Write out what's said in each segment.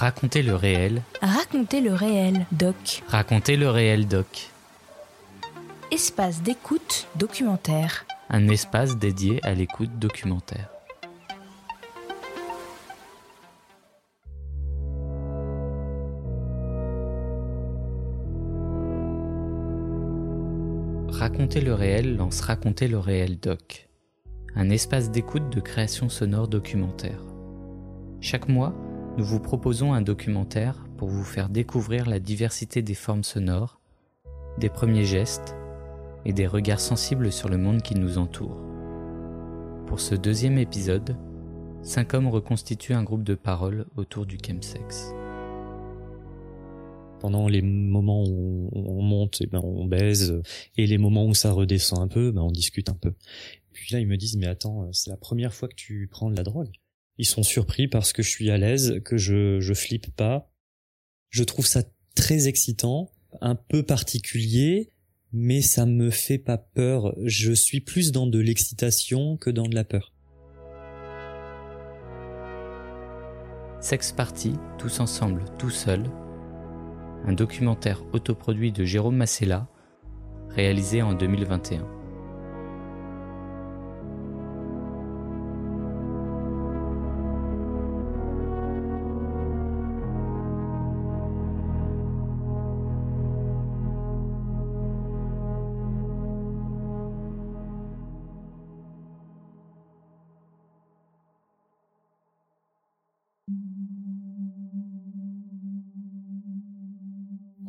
Racontez le réel. Racontez le réel, doc. Racontez le réel, doc. Espace d'écoute documentaire. Un espace dédié à l'écoute documentaire. Raconter le réel lance Raconter le réel doc, un espace d'écoute de création sonore documentaire. Chaque mois, nous vous proposons un documentaire pour vous faire découvrir la diversité des formes sonores, des premiers gestes et des regards sensibles sur le monde qui nous entoure. Pour ce deuxième épisode, cinq hommes reconstituent un groupe de paroles autour du chemsex. Pendant les moments où on monte, et ben on baise, et les moments où ça redescend un peu, ben on discute un peu. Puis là, ils me disent, mais attends, c'est la première fois que tu prends de la drogue? Ils sont surpris parce que je suis à l'aise, que je, je flippe pas. Je trouve ça très excitant, un peu particulier, mais ça me fait pas peur. Je suis plus dans de l'excitation que dans de la peur. Sex Party, tous ensemble, tout seul, un documentaire autoproduit de Jérôme Massella, réalisé en 2021.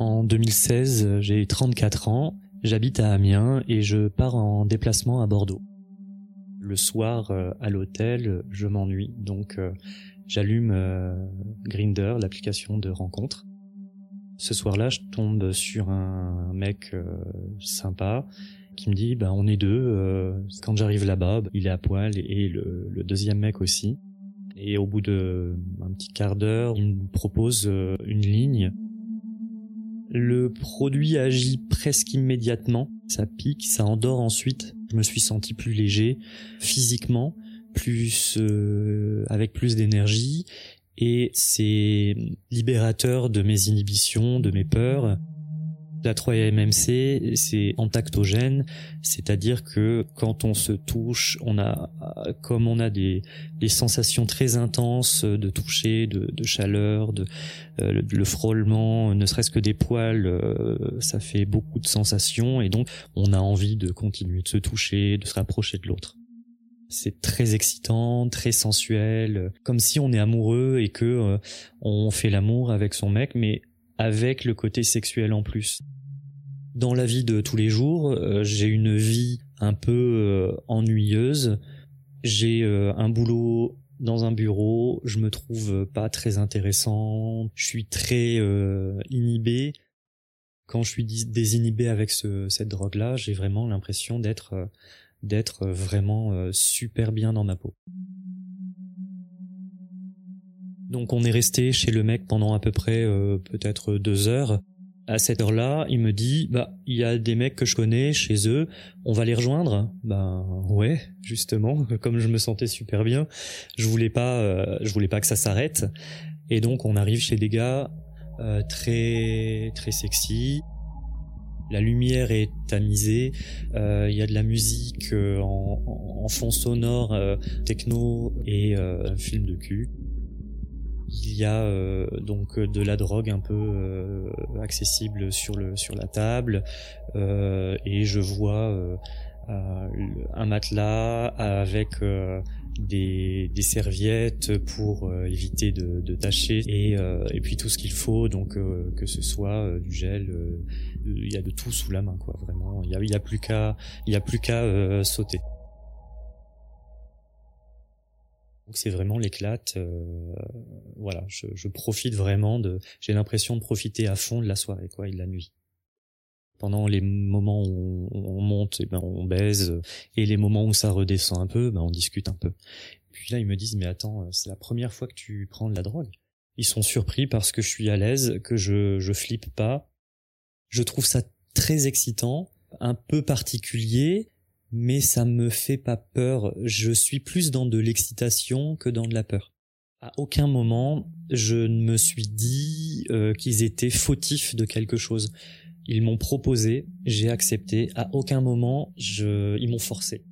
En 2016, j'ai 34 ans, j'habite à Amiens et je pars en déplacement à Bordeaux. Le soir, euh, à l'hôtel, je m'ennuie, donc euh, j'allume euh, Grinder, l'application de rencontre. Ce soir-là, je tombe sur un mec sympa qui me dit bah on est deux. quand j'arrive là-bas, il est à poil et le, le, deuxième mec aussi. Et au bout de un petit quart d'heure, il me propose une ligne le produit agit presque immédiatement. Ça pique, ça endort ensuite. Je me suis senti plus léger physiquement, plus euh, avec plus d'énergie et c'est libérateur de mes inhibitions, de mes peurs. La 3-MMC, c'est entactogène, c'est-à-dire que quand on se touche, on a, comme on a des, des sensations très intenses de toucher, de, chaleur, de euh, le, frôlement, ne serait-ce que des poils, euh, ça fait beaucoup de sensations et donc on a envie de continuer de se toucher, de se rapprocher de l'autre. C'est très excitant, très sensuel, comme si on est amoureux et que euh, on fait l'amour avec son mec, mais avec le côté sexuel en plus. Dans la vie de tous les jours, euh, j'ai une vie un peu euh, ennuyeuse. J'ai euh, un boulot dans un bureau, je me trouve pas très intéressant, je suis très inhibé. Quand je suis désinhibé avec ce, cette drogue-là, j'ai vraiment l'impression d'être d'être vraiment super bien dans ma peau. Donc on est resté chez le mec pendant à peu près euh, peut-être deux heures. À cette heure-là, il me dit bah il y a des mecs que je connais chez eux, on va les rejoindre. Ben ouais, justement, comme je me sentais super bien, je voulais pas euh, je voulais pas que ça s'arrête. Et donc on arrive chez des gars euh, très très sexy. La lumière est tamisée, il y a de la musique en, en, fond sonore, techno et un film de cul. Il y a euh, donc de la drogue un peu euh, accessible sur le sur la table euh, et je vois un matelas avec des, des, serviettes pour éviter de, de tâcher et, et puis tout ce qu'il faut donc que ce soit du gel il y a de tout sous la main quoi vraiment. Il y a, il y a plus qu'à il y a plus qu'à sauter Donc c'est vraiment l'éclate. Euh, voilà, je, profite vraiment de. J'ai l'impression de profiter à fond de la soirée, quoi, et de la nuit. Pendant les moments où on, monte, et ben on baise, et les moments où ça redescend un peu, ben on discute un peu. Puis là ils me disent mais attends, c'est la première fois que tu prends de la drogue. Ils sont surpris parce que je suis à l'aise, que je je flippe pas. Je trouve ça très excitant, un peu particulier, mais ça me fait pas peur. Je suis plus dans de l'excitation que dans de la peur. À aucun moment, je ne me suis dit euh, qu'ils étaient fautifs de quelque chose. Ils m'ont proposé, j'ai accepté. À aucun moment, je, ils m'ont forcé.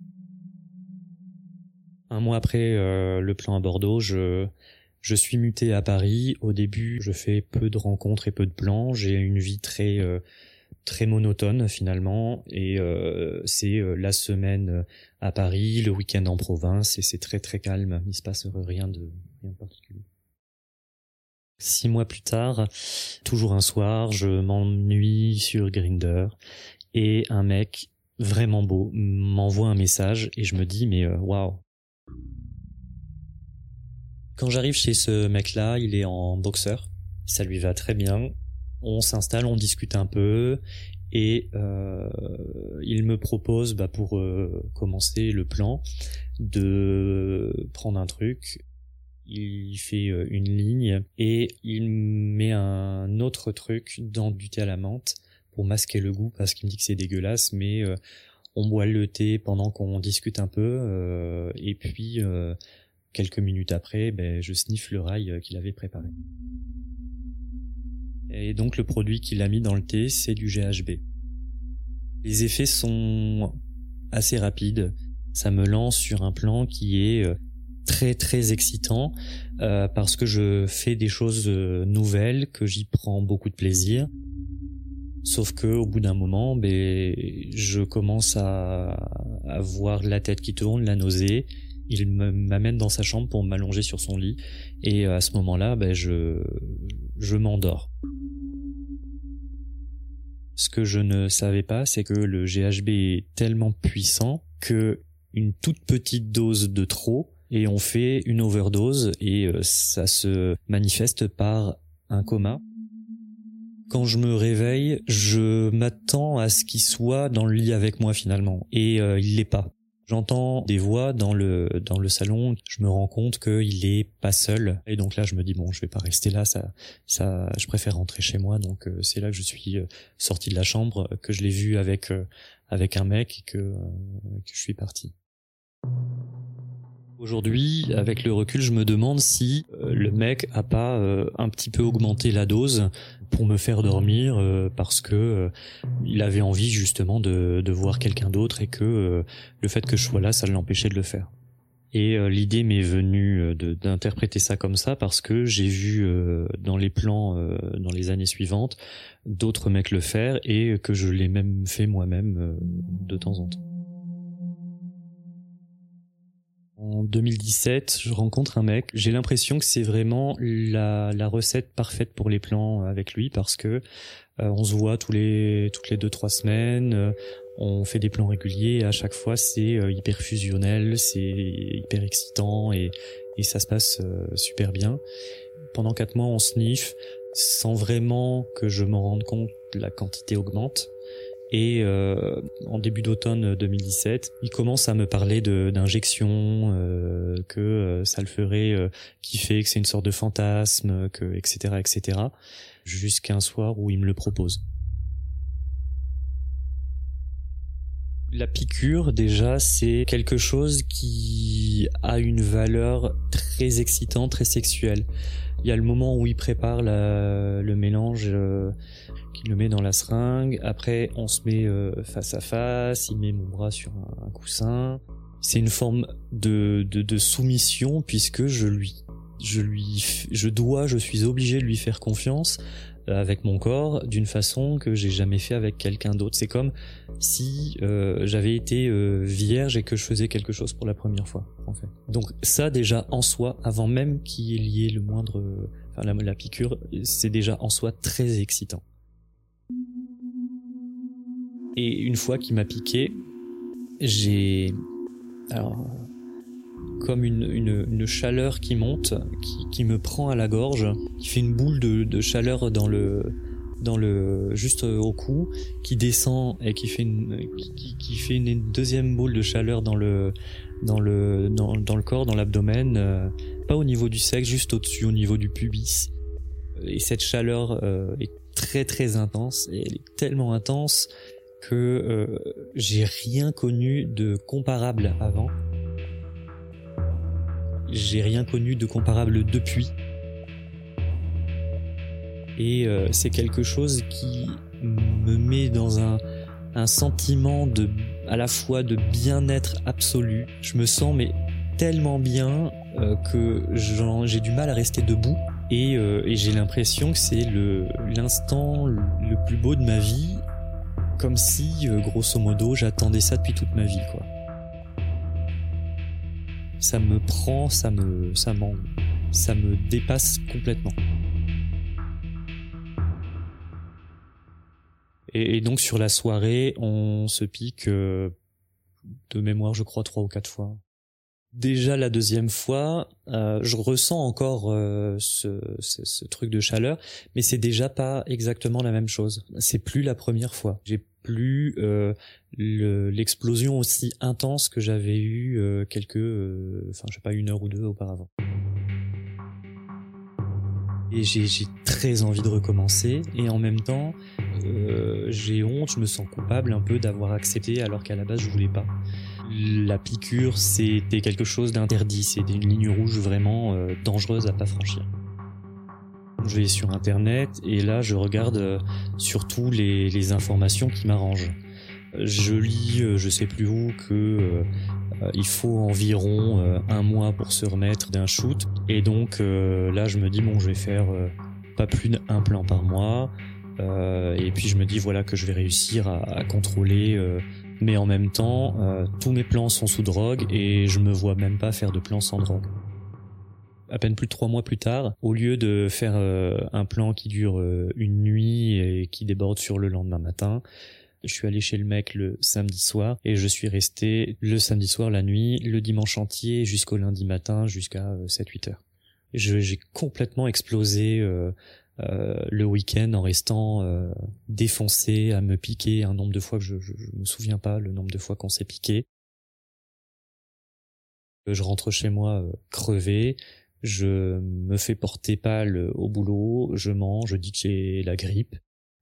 Un mois après euh, le plan à Bordeaux, je, je suis muté à Paris. Au début, je fais peu de rencontres et peu de plans. J'ai une vie très euh, très monotone finalement et euh, c'est la semaine à Paris, le week-end en province et c'est très très calme. Il se passe rien de rien particulier. Six mois plus tard, toujours un soir, je m'ennuie sur Grinder et un mec vraiment beau m'envoie un message et je me dis mais waouh quand j'arrive chez ce mec-là, il est en boxeur. Ça lui va très bien. On s'installe, on discute un peu et euh, il me propose, bah, pour euh, commencer le plan, de prendre un truc. Il fait euh, une ligne et il met un autre truc dans du thé à la menthe pour masquer le goût parce qu'il me dit que c'est dégueulasse, mais on boit le thé pendant qu'on discute un peu et puis Quelques minutes après, ben, je sniffe le rail qu'il avait préparé. Et donc le produit qu'il a mis dans le thé, c'est du GHB. Les effets sont assez rapides. Ça me lance sur un plan qui est euh, très très excitant euh, parce que je fais des choses nouvelles, que j'y prends beaucoup de plaisir. Sauf que au bout d'un moment, ben, je commence à, à voir la tête qui tourne, la nausée, il m'amène dans sa chambre pour m'allonger sur son lit et euh, à ce moment-là, ben, je, je m'endors. Ce que je ne savais pas, c'est que le GHB est tellement puissant que une toute petite dose de trop et on fait une overdose et euh, ça se manifeste par un coma. Quand je me réveille, je m'attends à ce qu'il soit dans le lit avec moi finalement et euh, il l'est pas. J'entends des voix dans le dans le salon. Je me rends compte qu'il est pas seul. Et donc là, je me dis bon, je vais pas rester là. Ça, ça, je préfère rentrer chez moi. Donc euh, c'est là que je suis euh, sorti de la chambre, que je l'ai vu avec euh, avec un mec et que que je suis parti. Aujourd'hui, avec le recul, je me demande si le mec a pas un petit peu augmenté la dose pour me faire dormir euh, parce que euh, il avait envie justement de, de voir quelqu'un d'autre et que euh, le fait que je sois là, ça l'empêchait de le faire. Et l'idée m'est venue d'interpréter ça comme ça parce que j'ai vu dans les plans dans les années suivantes d'autres mecs le faire et que je l'ai même fait moi-même de temps en temps. En 2017, je rencontre un mec. J'ai l'impression que c'est vraiment la, la, recette parfaite pour les plans avec lui parce que euh, on se voit tous les toutes les deux trois semaines. Euh, on fait des plans réguliers. Et à chaque fois, c'est euh, hyper fusionnel, c'est hyper excitant et, et ça se passe super bien. Pendant quatre mois, on sniffe sans vraiment que je m'en rende compte. La quantité augmente. Et euh, en début d'automne 2017, il commence à me parler d'injections, euh, que euh, ça le ferait euh, kiffer, que c'est une sorte de fantasme, que etc etc. Jusqu'à un soir où il me le propose. La piqûre, déjà, c'est quelque chose qui a une valeur très excitante, très sexuelle. Il y a le moment où il prépare la, le mélange, euh, qu'il le met dans la seringue. Après, on se met euh, face à face. Il met mon bras sur un, coussin. C'est une forme de, de, de, soumission puisque je lui, je lui, je dois, je suis obligé de lui faire confiance avec mon corps d'une façon que j'ai jamais fait avec quelqu'un d'autre. C'est comme si euh, j'avais été euh, vierge et que je faisais quelque chose pour la première fois, en fait. Donc ça déjà en soi, avant même qu'il y ait le moindre, enfin la, la piqûre, c'est déjà en soi très excitant. Et une fois qu'il m'a piqué, j'ai alors comme une, une, une, chaleur qui monte, qui, qui, me prend à la gorge, qui fait une boule de, de chaleur dans le dans le juste au cou, qui descend et qui fait une qui, qui fait une deuxième boule de chaleur dans le dans le dans, dans le corps, dans l'abdomen, euh, pas au niveau du sexe, juste au-dessus, au niveau du pubis. Et cette chaleur euh, est très très intense et elle est tellement intense que euh, j'ai rien connu de comparable avant j'ai rien connu de comparable depuis. Et euh, c'est quelque chose qui me met dans un, sentiment de à la fois de bien-être absolu. Je me sens mais tellement bien euh, que j'ai du mal à rester debout et, euh, j'ai l'impression que c'est le l'instant le plus beau de ma vie, comme si grosso modo j'attendais ça depuis toute ma vie quoi. Ça me prend, ça me ça ça me dépasse complètement. Et, donc sur la soirée, on se pique euh, de mémoire, je crois, trois ou quatre fois. Déjà la deuxième fois, euh, je ressens encore euh, ce, ce, truc de chaleur, mais c'est déjà pas exactement la même chose. C'est plus la première fois. Plus l'explosion aussi intense que j'avais eu quelques, enfin je sais pas une heure ou deux auparavant. Et j'ai très envie de recommencer, et en même temps, euh, j'ai honte, je me sens coupable un peu d'avoir accepté alors qu'à la base je voulais pas. La piqûre, c'était quelque chose d'interdit, c'était une ligne rouge vraiment euh, dangereuse à pas franchir. Je vais sur internet et là je regarde euh, surtout les, informations qui m'arrangent. Je lis, je sais plus où, que il faut environ un mois pour se remettre d'un shoot. Et donc là, je me dis bon, je vais faire pas plus d'un plan par mois. Euh, et puis je me dis voilà que je vais réussir à, contrôler. Euh, mais en même temps, euh, tous mes plans sont sous drogue et je me vois même pas faire de plans sans drogue. À peine plus de trois mois plus tard, au lieu de faire un plan qui dure une nuit et qui déborde sur le lendemain matin, je suis allé chez le mec le samedi soir et je suis resté le samedi soir la nuit, le dimanche entier jusqu'au lundi matin jusqu'à 7-8 heures. J'ai complètement explosé euh, le week-end en restant euh, défoncé, à me piquer un nombre de fois que je, je, me souviens pas le nombre de fois qu'on s'est piqué. Je rentre chez moi euh, crevé, je me fais porter pâle au boulot, je mange, je dis que j'ai la grippe.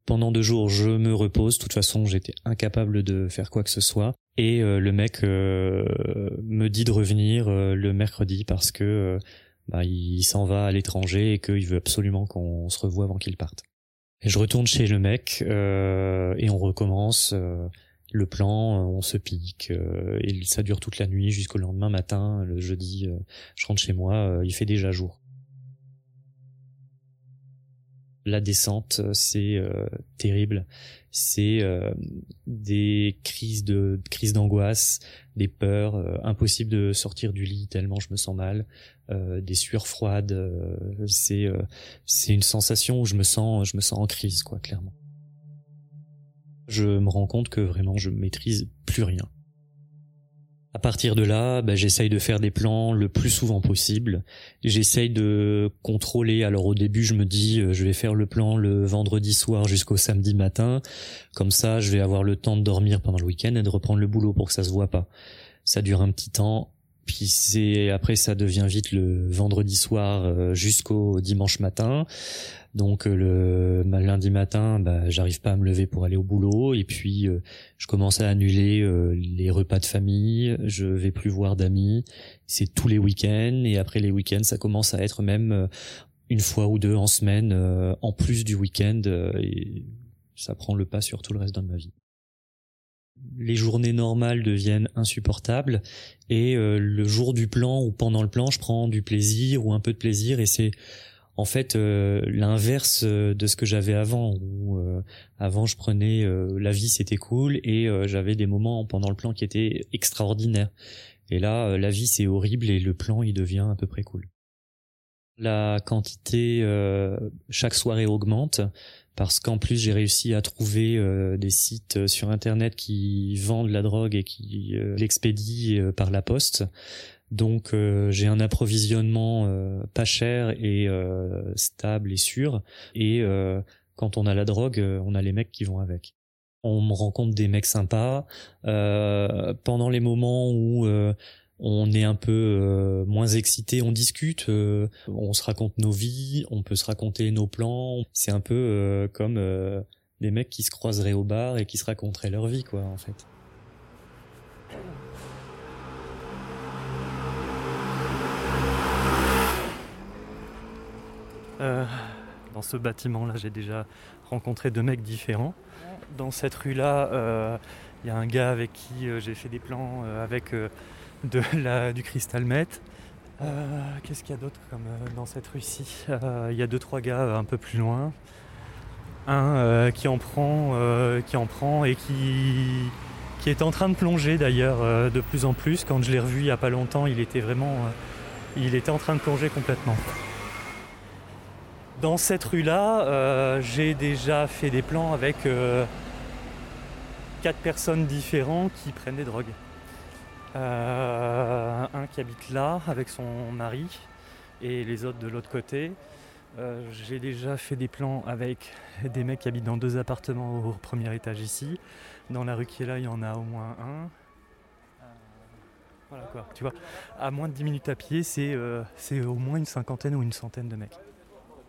Pendant deux jours, je me repose. De toute façon, j'étais incapable de faire quoi que ce soit. Et le mec me dit de revenir le mercredi parce que bah, il s'en va à l'étranger et qu'il veut absolument qu'on se revoie avant qu'il parte. Je retourne chez le mec euh, et on recommence euh, le plan, on se pique euh, et ça dure toute la nuit jusqu'au lendemain matin, le jeudi, je rentre chez moi, il fait déjà jour. La descente, c'est terrible. C'est des crises de crises d'angoisse, des peurs, impossible de sortir du lit tellement je me sens mal. Euh, des sueurs froides. Euh, c'est euh, c'est une sensation où je me sens je me sens en crise quoi clairement. Je me rends compte que vraiment je maîtrise plus rien. À partir de là, bah, j'essaye de faire des plans le plus souvent possible. J'essaye de contrôler. Alors au début, je me dis, je vais faire le plan le vendredi soir jusqu'au samedi matin. Comme ça, je vais avoir le temps de dormir pendant le week-end et de reprendre le boulot pour que ça se voit pas. Ça dure un petit temps. Puis c'est après ça devient vite le vendredi soir euh, jusqu'au dimanche matin. Donc euh, le lundi matin, bah, j'arrive pas à me lever pour aller au boulot et puis euh, je commence à annuler les repas de famille. Je vais plus voir d'amis. C'est tous les week-ends et après les week-ends, ça commence à être même une fois ou deux en semaine en plus du week-end et ça prend le pas sur tout le reste de ma vie les journées normales deviennent insupportables et euh, le jour du plan ou pendant le plan je prends du plaisir ou un peu de plaisir et c'est en fait euh, l'inverse euh, de ce que j'avais avant où avant je prenais la vie c'était cool et j'avais des moments pendant le plan qui étaient extraordinaires. Et là la vie c'est horrible et le plan il devient à peu près cool. La quantité chaque soirée augmente parce qu'en plus j'ai réussi à trouver euh, des sites euh, sur internet qui vendent la drogue et qui euh, l'expédient par la poste. Donc j'ai un approvisionnement pas cher et stable et sûr. Et quand on a la drogue, on a les mecs qui vont avec. On me rencontre des mecs sympas. pendant les moments où on est un peu euh, moins excité, on discute, euh, on se raconte nos vies, on peut se raconter nos plans. C'est un peu euh, comme des mecs qui se croiseraient au bar et qui se raconteraient leur vie, quoi, en fait. dans ce bâtiment-là, j'ai déjà rencontré deux mecs différents. Dans cette rue-là, il y a un gars avec qui j'ai fait des plans avec du cristal meth. Qu'est-ce qu'il y a d'autre comme dans cette rue-ci Il y a deux trois gars un peu plus loin. Un qui en prend, qui en prend et qui est en train de plonger d'ailleurs euh, de plus en plus. Quand je l'ai revu il n'y a pas longtemps, il était vraiment, euh, il était en train de plonger complètement. Dans cette rue-là, euh, j'ai déjà fait des plans avec quatre personnes différentes qui prennent des drogues. Un qui habite là avec son mari et les autres de l'autre côté. j'ai déjà fait des plans avec des mecs qui habitent dans deux appartements au premier étage ici. Dans la rue qui est là, il y en a au moins un. Euh, voilà quoi, tu vois. À moins de 10 minutes à pied, euh, c'est au moins une cinquantaine ou une centaine de mecs.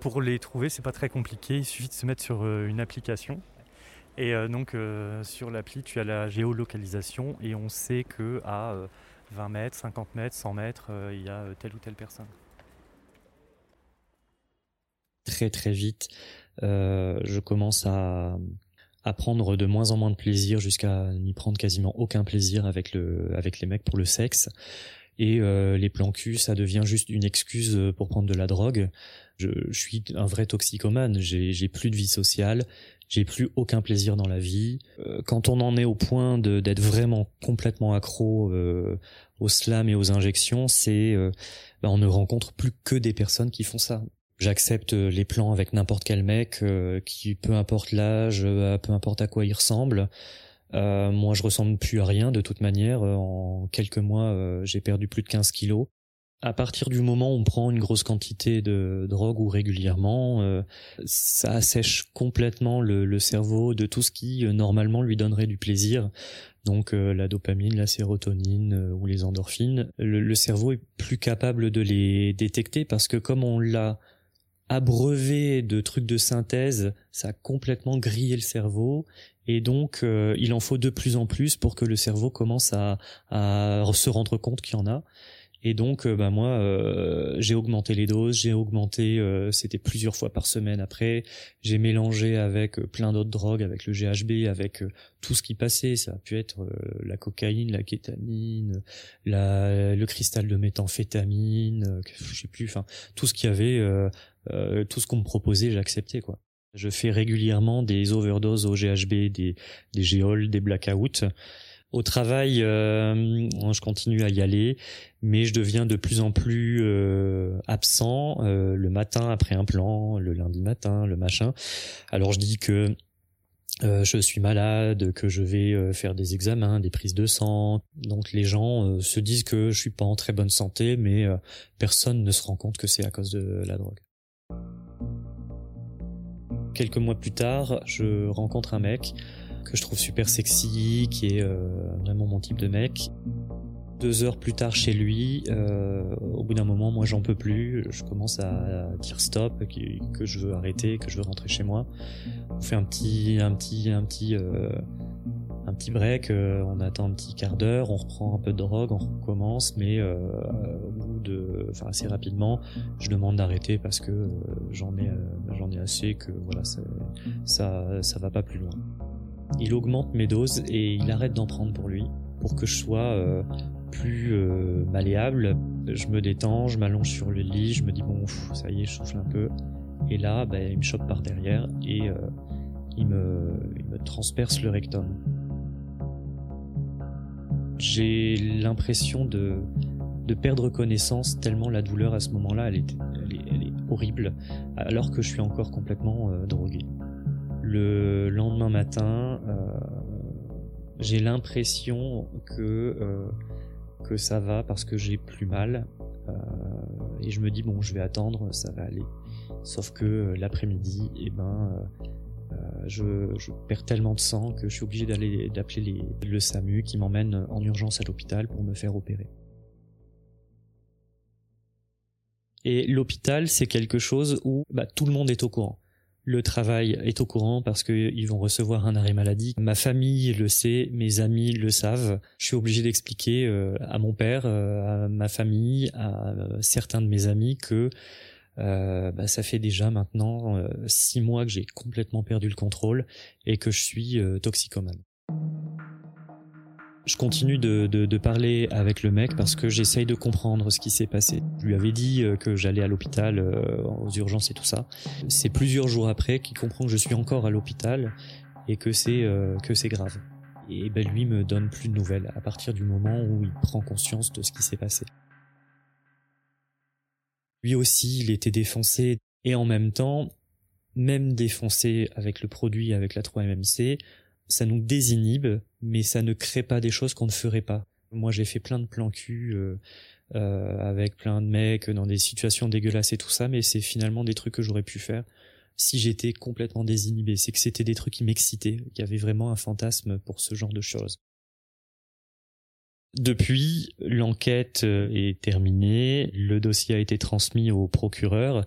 Pour les trouver, c'est pas très compliqué, il suffit de se mettre sur euh, une application. Et donc sur l'appli, tu as la géolocalisation et on sait que à 20 mètres, 50 mètres, 100 mètres, il y a telle ou telle personne. Très très vite, je commence à à prendre de moins en moins de plaisir jusqu'à n'y prendre quasiment aucun plaisir avec le avec les mecs pour le sexe. Et euh, les plans cul ça devient juste une excuse pour prendre de la drogue. Je, suis un vrai toxicomane. J'ai plus de vie sociale j'ai plus aucun plaisir dans la vie euh, quand on en est au point de d'être vraiment complètement accro euh, au slam et aux injections c'est bah, on ne rencontre plus que des personnes qui font ça J'accepte euh, les plans avec n'importe quel mec, euh, qui peu importe l'âge, euh, peu importe à quoi il ressemble. moi, je ressemble plus à rien de toute manière. En quelques mois, j'ai perdu plus de 15 kilos. À partir du moment où on prend une grosse quantité de drogue ou régulièrement, ça assèche complètement le, cerveau de tout ce qui normalement lui donnerait du plaisir. Donc la dopamine, la sérotonine ou les endorphines. le cerveau est plus capable de les détecter parce que comme on l'a abreuvé de trucs de synthèse, ça a complètement grillé le cerveau et donc euh, il en faut de plus en plus pour que le cerveau commence à, à se rendre compte qu'il y en a. Et donc, euh, bah moi, euh, j'ai augmenté les doses, j'ai augmenté, c'était plusieurs fois par semaine après. J'ai mélangé avec plein d'autres drogues, avec le GHB, avec tout ce qui passait. Ça a pu être la cocaïne, la kétamine, la, le cristal de méthamphétamine, je sais plus, enfin tout ce qu'il y avait euh, tout ce qu'on me proposait, j'acceptais quoi. Je fais régulièrement des overdoses au GHB, des, des géoles, des blackouts. Au travail, euh, je continue à y aller, mais je deviens de plus en plus euh, absent le matin après un plan, le lundi matin, le machin. Alors je dis que je suis malade, que je vais faire des examens, des prises de sang. Donc les gens se disent que je suis pas en très bonne santé, mais personne ne se rend compte que c'est à cause de la drogue. Quelques mois plus tard, je rencontre un mec que je trouve super sexy, qui est euh, vraiment mon type de mec. Deux heures plus tard chez lui, euh, au bout d'un moment, moi j'en peux plus, je commence à dire stop, que je veux arrêter, que je veux rentrer chez moi. On fait un petit, un petit, un petit, euh, un petit break, on attend un petit quart d'heure, on reprend un peu de drogue, on recommence, mais au bout de, enfin assez rapidement, je demande d'arrêter parce que j'en ai, j'en ai assez, que voilà, ça, ça, ça va pas plus loin. Il augmente mes doses et il arrête d'en prendre pour lui, pour que je sois plus malléable. Je me détends, je m'allonge sur le lit, je me dis bon, ça y est, je souffle un peu. Et là, ben, il me chope par derrière et il me, il me transperce le rectum j'ai l'impression de, perdre connaissance tellement la douleur à ce moment-là, elle est, horrible, alors que je suis encore complètement euh, drogué. Le lendemain matin, euh, j'ai l'impression que euh, que ça va parce que j'ai plus mal et je me dis bon, je vais attendre, ça va aller. Sauf que l'après-midi, eh ben euh, je, je, perds tellement de sang que je suis obligé d'aller d'appeler le SAMU qui m'emmène en urgence à l'hôpital pour me faire opérer. Et l'hôpital, c'est quelque chose où bah, tout le monde est au courant. Le travail est au courant parce qu'ils vont recevoir un arrêt maladie. Ma famille le sait, mes amis le savent. Je suis obligé d'expliquer euh, à mon père, euh, à ma famille, à certains de mes amis que bah, ça fait déjà maintenant six mois que j'ai complètement perdu le contrôle et que je suis toxicomane. Je continue de, parler avec le mec parce que j'essaye de comprendre ce qui s'est passé. Je lui avais dit euh, que j'allais à l'hôpital euh, aux urgences et tout ça. C'est plusieurs jours après qu'il comprend que je suis encore à l'hôpital et que c'est euh, que c'est grave. Et ben lui me donne plus de nouvelles à partir du moment où il prend conscience de ce qui s'est passé. Lui aussi, il était défoncé et en même temps, même défoncé avec le produit, avec la 3MMC, ça nous désinhibe, mais ça ne crée pas des choses qu'on ne ferait pas. Moi, j'ai fait plein de plans cul euh, euh, avec plein de mecs dans des situations dégueulasses et tout ça, mais c'est finalement des trucs que j'aurais pu faire si j'étais complètement désinhibé. C'est que c'était des trucs qui m'excitaient. Il y avait vraiment un fantasme pour ce genre de choses. Depuis, l'enquête euh, est terminée, le dossier a été transmis au procureur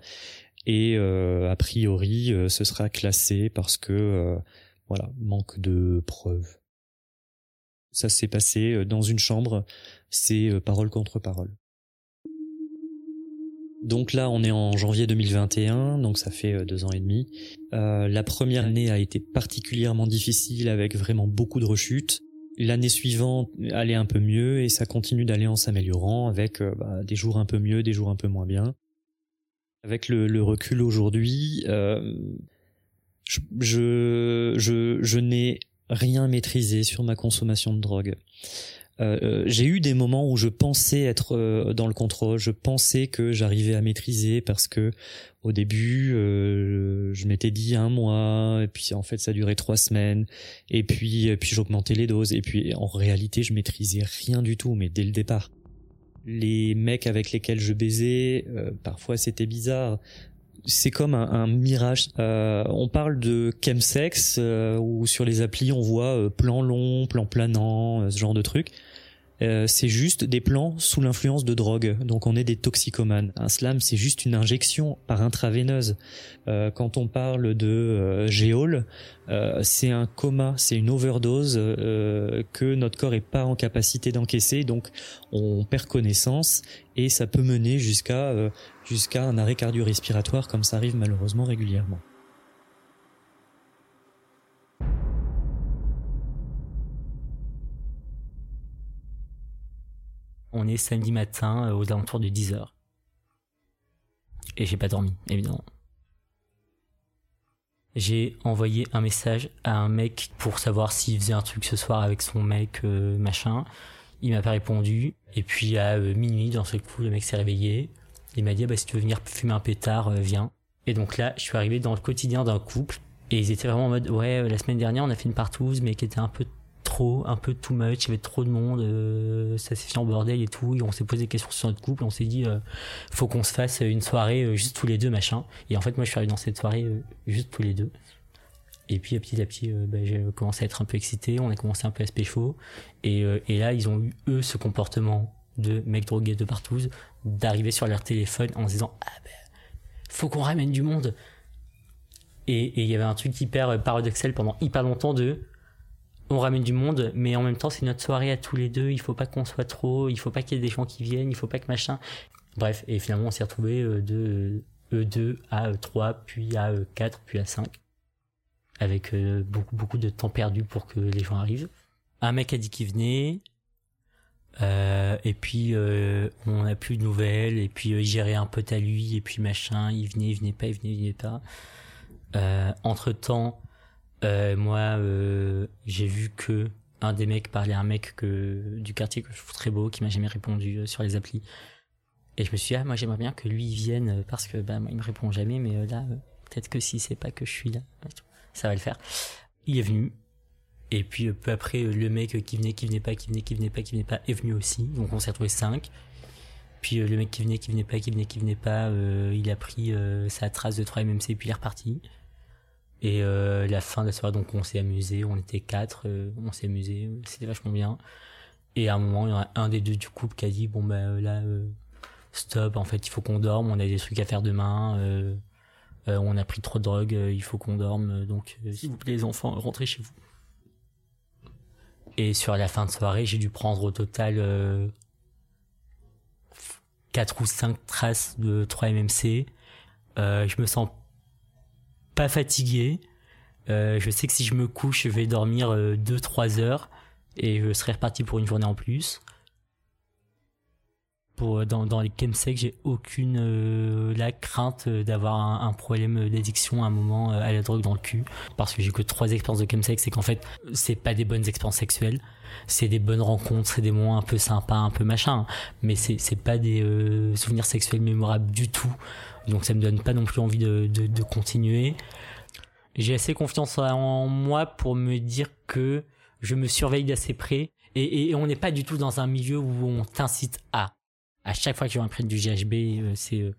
et a priori ce sera classé parce que voilà, manque de preuves. Ça s'est passé euh, dans une chambre, c'est euh, parole contre parole. Donc là, on est en janvier 2021, donc ça fait euh, deux ans et demi. la première année a été particulièrement difficile avec vraiment beaucoup de rechutes. L'année suivante allait un peu mieux et ça continue d'aller en s'améliorant avec bah, des jours un peu mieux, des jours un peu moins bien. Avec le, recul aujourd'hui, je, je, je, n'ai rien maîtrisé sur ma consommation de drogue. Euh, euh, j'ai eu des moments où je pensais être euh, dans le contrôle, je pensais que j'arrivais à maîtriser parce que au début je m'étais dit un mois et puis en fait ça durait trois semaines et puis et puis j'augmentais les doses et puis en réalité je maîtrisais rien du tout mais dès le départ les mecs avec lesquels je baisais parfois c'était bizarre c'est comme un, mirage. Euh, on parle de chemsex euh, où sur les applis on voit euh, plan long, plan planant, ce genre de trucs. Euh, c'est juste des plans sous l'influence de drogue. Donc on est des toxicomanes. Un slam, c'est juste une injection par intraveineuse. Euh, quand on parle de euh, géol, c'est un coma, c'est une overdose que notre corps est pas en capacité d'encaisser. Donc on perd connaissance et ça peut mener jusqu'à jusqu'à un arrêt cardio-respiratoire comme ça arrive malheureusement régulièrement. On est samedi matin euh, aux alentours de 10h. Et j'ai pas dormi, évidemment. J'ai envoyé un message à un mec pour savoir s'il faisait un truc ce soir avec son mec, euh, machin. Il m'a pas répondu. Et puis à euh, minuit, dans ce coup, le mec s'est réveillé. Il m'a dit, ah bah, si tu veux venir fumer un pétard, viens. Et donc là, je suis arrivé dans le quotidien d'un couple. Et ils étaient vraiment en mode, ouais, la semaine dernière, on a fait une partouze, mais qui était un peu trop, un peu too much, il y avait trop de monde, euh, ça s'est fait en bordel et tout, et on s'est posé des questions sur notre couple, on s'est dit, euh, faut qu'on se fasse une soirée euh, juste tous les deux, machin. Et en fait, moi, je suis arrivé dans cette soirée juste tous les deux. Et puis, petit à petit, bah, j'ai commencé à être un peu excité, on a commencé un peu à se pécho, et, et là, ils ont eu, eux, ce comportement de mecs drogués de partout, d'arriver sur leur téléphone en se disant, ah ben, faut qu'on ramène du monde. Et il y avait un truc hyper paradoxal pendant hyper longtemps de on ramène du monde, mais en même temps, c'est notre soirée à tous les deux. Il faut pas qu'on soit trop, il faut pas qu'il y ait des gens qui viennent, il faut pas que machin. Bref, et finalement, on s'est retrouvé euh, de E2 euh, à 3, euh, puis à 4, puis à 5. Avec beaucoup, beaucoup de temps perdu pour que les gens arrivent. Un mec a dit qu'il venait. et puis on n'a plus de nouvelles. Et puis il gérait un pote à lui. Et puis machin, il venait, il venait pas, il venait, il venait pas. entre temps, euh, moi, euh, j'ai vu que un des mecs parlait à un mec que, du quartier que je trouve très beau, qui m'a jamais répondu euh, sur les applis. Et je me suis dit, ah, moi j'aimerais bien que lui vienne parce que bah, il me répond jamais, mais là, peut-être que si c'est pas que je suis là, ça va le faire. Il est venu. Et puis peu après, le mec qui venait, qui venait pas, qui venait, qui venait pas, qui venait pas, est venu aussi. Donc on s'est retrouvé cinq. Puis le mec qui venait, qui venait pas, qui venait, qui venait pas, il a pris sa trace de 3 MMC puis il est reparti. Et euh, la fin de la soirée, donc on s'est amusé, on était quatre, euh, on s'est amusé, c'était vachement bien. Et à un moment, il y en a un des deux du couple qui a dit bon ben là, euh, stop, en fait, il faut qu'on dorme, on a des trucs à faire demain, euh, on a pris trop de drogue, il faut qu'on dorme, donc s'il vous plaît les enfants, rentrez chez vous. Et sur la fin de soirée, j'ai dû prendre au total 4 ou 5 traces de 3 MMC Euh, je me sens pas fatigué. Euh, je sais que si je me couche, je vais dormir 2-3 heures et je serai reparti pour une journée en plus. Pour, dans, dans les chemsex, j'ai aucune la crainte d'avoir un, problème d'addiction à un moment à la drogue dans le cul. Parce que j'ai que trois expériences de chemsex, c'est qu'en fait, c'est pas des bonnes expériences sexuelles c'est des bonnes rencontres, c'est des moments un peu sympas, un peu machin, mais c'est c'est pas des euh, souvenirs sexuels mémorables du tout. Donc ça me donne pas non plus envie de, continuer. J'ai assez confiance en moi pour me dire que je me surveille d'assez près et, et on n'est pas du tout dans un milieu où on t'incite à. À chaque fois que vas prendre du GHB, euh, c'est euh,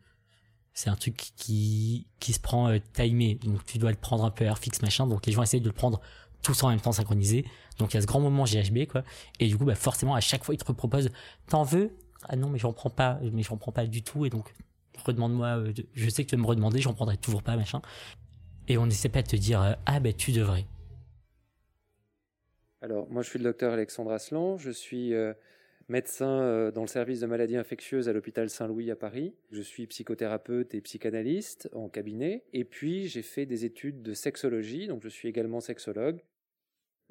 c'est un truc qui se prend timé. Donc tu dois le prendre un peu heure fixe machin. Donc les gens essayent de le prendre tous en même temps synchronisé. Donc il y a ce grand moment GHB quoi. Et du coup bah forcément à chaque fois ils te proposent t'en veux? Ah non mais j'en prends pas, mais j'en prends pas du tout et donc redemande-moi. Euh, je sais que tu vas me redemander, j'en prendrai toujours pas machin. Et on essaie pas de te dire euh, ah ben tu devrais. Alors moi je suis le docteur Alexandre Aslan, je suis euh, médecin dans le service de maladies infectieuses à l'hôpital Saint-Louis à Paris. Je suis psychothérapeute et psychanalyste en cabinet. Et puis j'ai fait des études de sexologie, donc je suis également sexologue.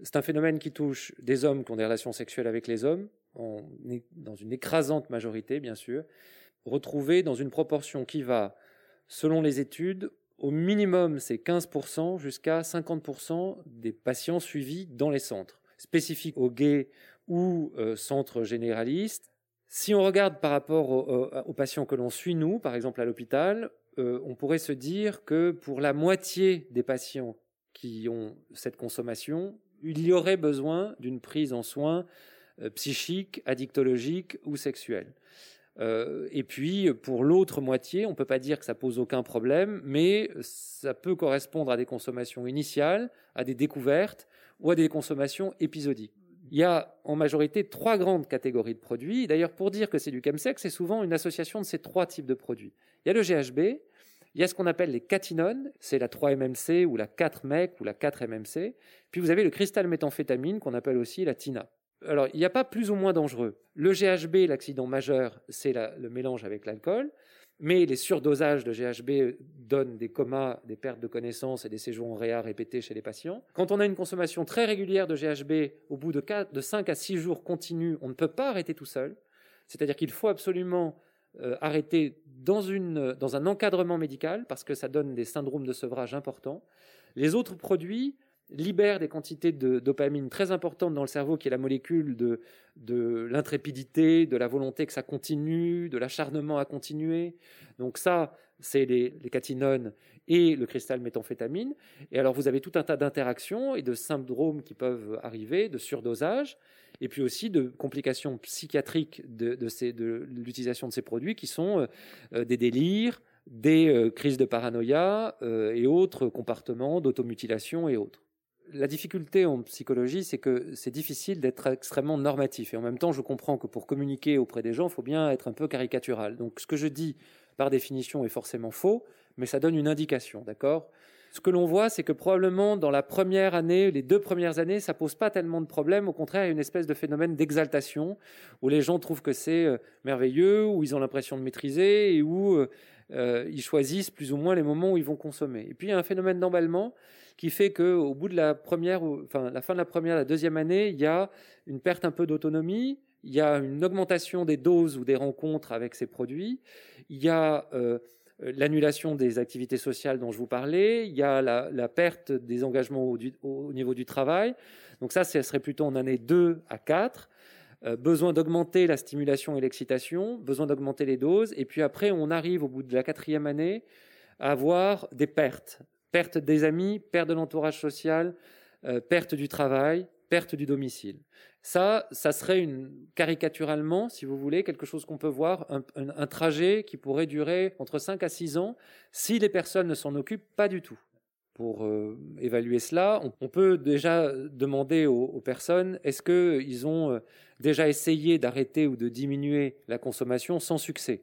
C'est un phénomène qui touche des hommes qui ont des relations sexuelles avec les hommes, dans une écrasante majorité, bien sûr, retrouvée dans une proportion qui va, selon les études, au minimum, c'est 15% jusqu'à 50% des patients suivis dans les centres, spécifiques aux gays ou euh, centres généralistes. Si on regarde par rapport aux, patients que l'on suit, nous, par exemple à l'hôpital, euh, on pourrait se dire que pour la moitié des patients qui ont cette consommation, il y aurait besoin d'une prise en soins euh, psychique, addictologique ou sexuelle. Euh, et puis, pour l'autre moitié, on ne peut pas dire que ça pose aucun problème, mais ça peut correspondre à des consommations initiales, à des découvertes ou à des consommations épisodiques. Il y a en majorité trois grandes catégories de produits. D'ailleurs, pour dire que c'est du chemsex, c'est souvent une association de ces trois types de produits. Il y a le GHB, il y a ce qu'on appelle les catinones, c'est la 3-MMC ou la 4-MEC ou la 4-MMC. Puis vous avez le cristal méthamphétamine qu'on appelle aussi la TINA. Alors, il n'y a pas plus ou moins dangereux. Le GHB, l'accident majeur, c'est le mélange avec l'alcool, mais les surdosages de GHB donnent des comas, des pertes de connaissance et des séjours en réa répétés chez les patients. Quand on a une consommation très régulière de GHB, au bout de, 4, de 5 à 6 jours continus, on ne peut pas arrêter tout seul. C'est-à-dire qu'il faut absolument euh, arrêter dans un encadrement médical parce que ça donne des syndromes de sevrage importants. Les autres produits libèrent des quantités de dopamine très importantes dans le cerveau, qui est la molécule de, l'intrépidité, de la volonté que ça continue, de l'acharnement à continuer. Donc ça, c'est les, catinones et le cristal méthamphétamine. Et alors vous avez tout un tas d'interactions et de syndromes qui peuvent arriver, de surdosage et puis aussi de complications psychiatriques de, l'utilisation de ces produits qui sont euh, euh, des délires, des euh, crises de paranoïa et autres comportements d'automutilation et autres. La difficulté en psychologie, c'est que c'est difficile d'être extrêmement normatif. Et en même temps, je comprends que pour communiquer auprès des gens, il faut bien être un peu caricatural. Donc ce que je dis, par définition, est forcément faux, mais ça donne une indication, d'accord? Ce que l'on voit, c'est que probablement dans la première année, les deux premières années, ça pose pas tellement de problèmes. Au contraire, il y a une espèce de phénomène d'exaltation où les gens trouvent que c'est euh, merveilleux, où ils ont l'impression de maîtriser et où euh, euh, ils choisissent plus ou moins les moments où ils vont consommer. Et puis il y a un phénomène d'emballement qui fait qu'au bout de la première, enfin la fin de la première, la deuxième année, il y a une perte un peu d'autonomie, il y a une augmentation des doses ou des rencontres avec ces produits, il y a euh, l'annulation des activités sociales dont je vous parlais, il y a la, perte des engagements au, niveau du travail. Donc ça, ce serait plutôt en année 2 à 4. Euh, besoin d'augmenter la stimulation et l'excitation, besoin d'augmenter les doses, et puis après, on arrive au bout de la quatrième année à avoir des pertes. Perte des amis, perte de l'entourage social, euh, perte du travail, perte du domicile. Ça, ça serait une, caricaturalement, si vous voulez, quelque chose qu'on peut voir, un, trajet qui pourrait durer entre 5 à 6 ans si les personnes ne s'en occupent pas du tout. Pour euh, évaluer cela, on, peut déjà demander aux, personnes est-ce qu'ils ont euh, déjà essayé d'arrêter ou de diminuer la consommation sans succès?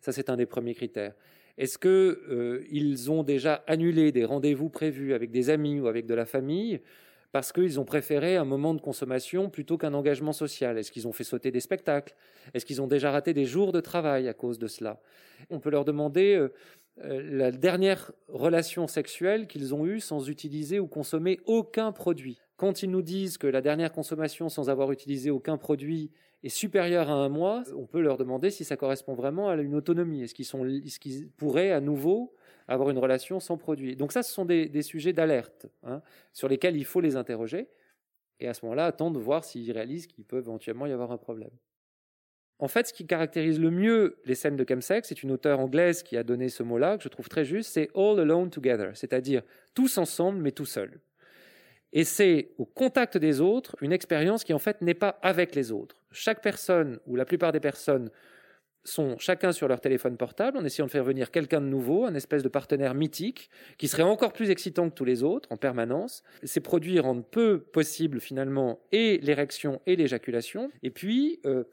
Ça, c'est un des premiers critères. Est-ce qu'ils euh, ont déjà annulé des rendez-vous prévus avec des amis ou avec de la famille parce qu'ils ont préféré un moment de consommation plutôt qu'un engagement social? Est-ce qu'ils ont fait sauter des spectacles? Est-ce qu'ils ont déjà raté des jours de travail à cause de cela? On peut leur demander, euh, euh, la dernière relation sexuelle qu'ils ont eue sans utiliser ou consommer aucun produit. Quand ils nous disent que la dernière consommation sans avoir utilisé aucun produit est supérieure à un mois, on peut leur demander si ça correspond vraiment à une autonomie. Est-ce qu'ils, pourraient à nouveau avoir une relation sans produit? Donc ça, ce sont des, sujets d'alerte hein, sur lesquels il faut les interroger et à ce moment-là attendre de voir s'ils réalisent qu'il peut éventuellement y avoir un problème. En fait, ce qui caractérise le mieux les scènes de chemsex, c'est une auteure anglaise qui a donné ce mot-là, que je trouve très juste, c'est all alone together, c'est-à-dire tous ensemble mais tout seul. Et c'est au contact des autres une expérience qui en fait n'est pas avec les autres. Chaque personne, ou la plupart des personnes, sont chacun sur leur téléphone portable en essayant de faire venir quelqu'un de nouveau, un espèce de partenaire mythique, qui serait encore plus excitant que tous les autres en permanence. Ces produits rendent peu possible finalement et l'érection et l'éjaculation. Et puis, euh,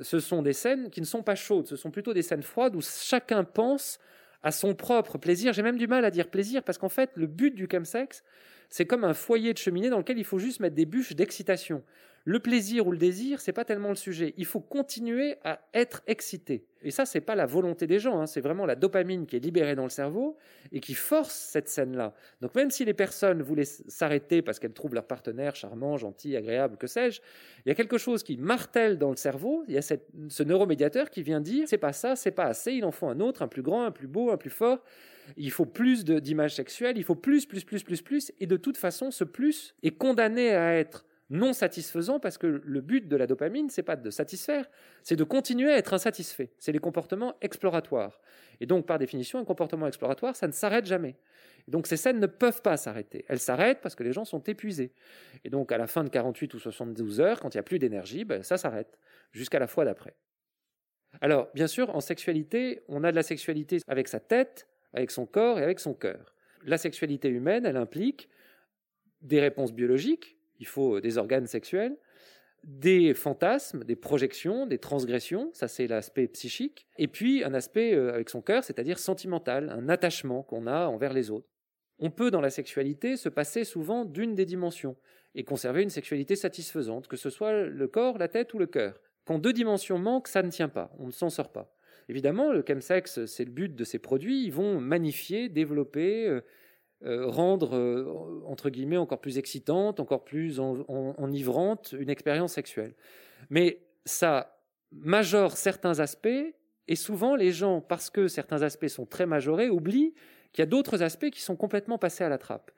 ce sont des scènes qui ne sont pas chaudes, ce sont plutôt des scènes froides où chacun pense à son propre plaisir. J'ai même du mal à dire plaisir parce qu'en fait, le but du chemsex, c'est comme un foyer de cheminée dans lequel il faut juste mettre des bûches d'excitation. Le plaisir ou le désir, c'est pas tellement le sujet. Il faut continuer à être excité. Et ça, c'est pas la volonté des gens, hein. c'est vraiment la dopamine qui est libérée dans le cerveau et qui force cette scène-là. Donc même si les personnes voulaient s'arrêter parce qu'elles trouvent leur partenaire charmant, gentil, agréable, que sais-je, il y a quelque chose qui martèle dans le cerveau. Il y a ce neuromédiateur qui vient dire c'est pas ça, c'est pas assez, il en faut un autre, un plus grand, un plus beau, un plus fort. Il faut plus d'images sexuelles, il faut plus, plus, plus, plus, plus. Et de toute façon, ce plus est condamné à être non satisfaisant parce que le but de la dopamine, c'est pas de satisfaire, c'est de continuer à être insatisfait. C'est les comportements exploratoires. Et donc, par définition, un comportement exploratoire, ça ne s'arrête jamais. Et donc, ces scènes ne peuvent pas s'arrêter. Elles s'arrêtent parce que les gens sont épuisés. Et donc, à la fin de 48 ou 72 heures, quand il n'y a plus d'énergie, ben, ça s'arrête jusqu'à la fois d'après. Alors, bien sûr, en sexualité, on a de la sexualité avec sa tête, avec son corps et avec son cœur. La sexualité humaine, elle implique des réponses biologiques, il faut des organes sexuels, des fantasmes, des projections, des transgressions, ça c'est l'aspect psychique, et puis un aspect euh, avec son cœur, c'est-à-dire sentimental, un attachement qu'on a envers les autres. On peut dans la sexualité se passer souvent d'une des dimensions et conserver une sexualité satisfaisante, que ce soit le corps, la tête ou le cœur. Quand deux dimensions manquent, ça ne tient pas, on ne s'en sort pas. Évidemment, le chemsex, c'est le but de ces produits, ils vont magnifier, développer, euh, euh, rendre, euh, entre guillemets, encore plus excitante, encore plus enivrante une expérience sexuelle. Mais ça majore certains aspects, et souvent les gens, parce que certains aspects sont très majorés, oublient qu'il y a d'autres aspects qui sont complètement passés à la trappe.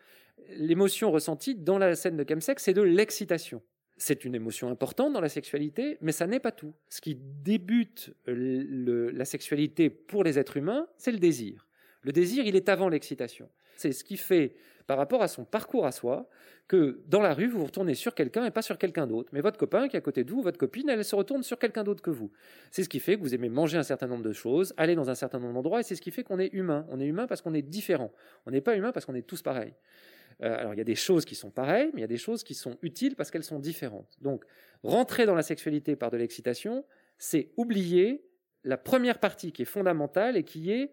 L'émotion ressentie dans la scène de chemsex, c'est de l'excitation. C'est une émotion importante dans la sexualité, mais ça n'est pas tout. Ce qui débute la sexualité pour les êtres humains, c'est le désir. Le désir, il est avant l'excitation. C'est ce qui fait, par rapport à son parcours à soi, que dans la rue, vous vous retournez sur quelqu'un et pas sur quelqu'un d'autre. Mais votre copain qui est à côté de vous, votre copine, elle se retourne sur quelqu'un d'autre que vous. C'est ce qui fait que vous aimez manger un certain nombre de choses, aller dans un certain nombre d'endroits, et c'est ce qui fait qu'on est humain. On est humain parce qu'on est différent. On n'est pas humain parce qu'on est tous pareils. Euh, alors il y a des choses qui sont pareilles, mais il y a des choses qui sont utiles parce qu'elles sont différentes. Donc rentrer dans la sexualité par de l'excitation, c'est oublier la première partie qui est fondamentale et qui est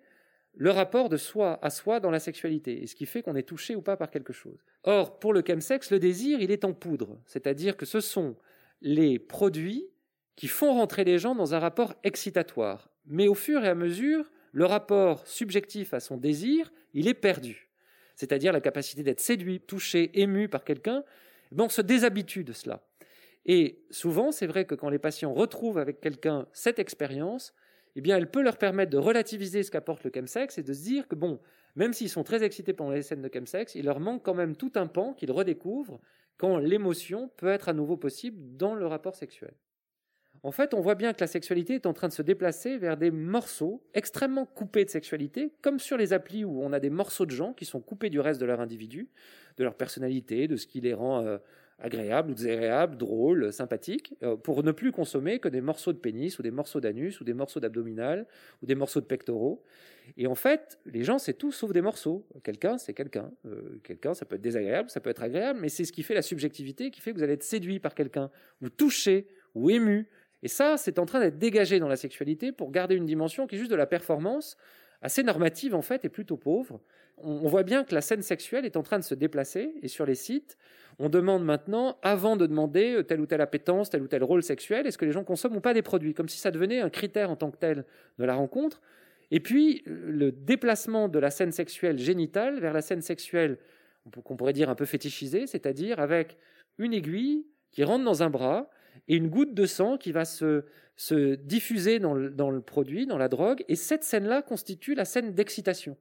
le rapport de soi à soi dans la sexualité, et ce qui fait qu'on est touché ou pas par quelque chose. Or, pour le chemsex, le désir, il est en poudre, c'est-à-dire que ce sont les produits qui font rentrer les gens dans un rapport excitatoire. Mais au fur et à mesure, le rapport subjectif à son désir, il est perdu. C'est-à-dire la capacité d'être séduit, touché, ému par quelqu'un, on se déshabitue de cela. Et souvent, c'est vrai que quand les patients retrouvent avec quelqu'un cette expérience, eh bien, elle peut leur permettre de relativiser ce qu'apporte le chemsex et de se dire que, bon, même s'ils sont très excités pendant les scènes de chemsex, il leur manque quand même tout un pan qu'ils redécouvrent quand l'émotion peut être à nouveau possible dans le rapport sexuel. En fait, on voit bien que la sexualité est en train de se déplacer vers des morceaux extrêmement coupés de sexualité, comme sur les applis où on a des morceaux de gens qui sont coupés du reste de leur individu, de leur personnalité, de ce qui les rend euh, agréable ou désagréable, drôle, sympathique, euh, pour ne plus consommer que des morceaux de pénis ou des morceaux d'anus ou des morceaux d'abdominal ou des morceaux de pectoraux. Et en fait, les gens, c'est tout sauf des morceaux. Quelqu'un, c'est quelqu'un. Euh, quelqu'un, ça peut être désagréable, ça peut être agréable, mais c'est ce qui fait la subjectivité, qui fait que vous allez être séduit par quelqu'un, ou touché, ou ému. Et ça, c'est en train d'être dégagé dans la sexualité pour garder une dimension qui est juste de la performance, assez normative en fait, et plutôt pauvre. On, voit bien que la scène sexuelle est en train de se déplacer, et sur les sites, on demande maintenant, avant de demander euh, telle ou telle appétence, tel ou tel rôle sexuel, est-ce que les gens consomment ou pas des produits, comme si ça devenait un critère en tant que tel de la rencontre. Et puis, le déplacement de la scène sexuelle génitale vers la scène sexuelle qu'on pourrait dire un peu fétichisée, c'est-à-dire avec une aiguille qui rentre dans un bras et une goutte de sang qui va se, se diffuser dans le, dans le produit, dans la drogue, et cette scène-là constitue la scène d'excitation.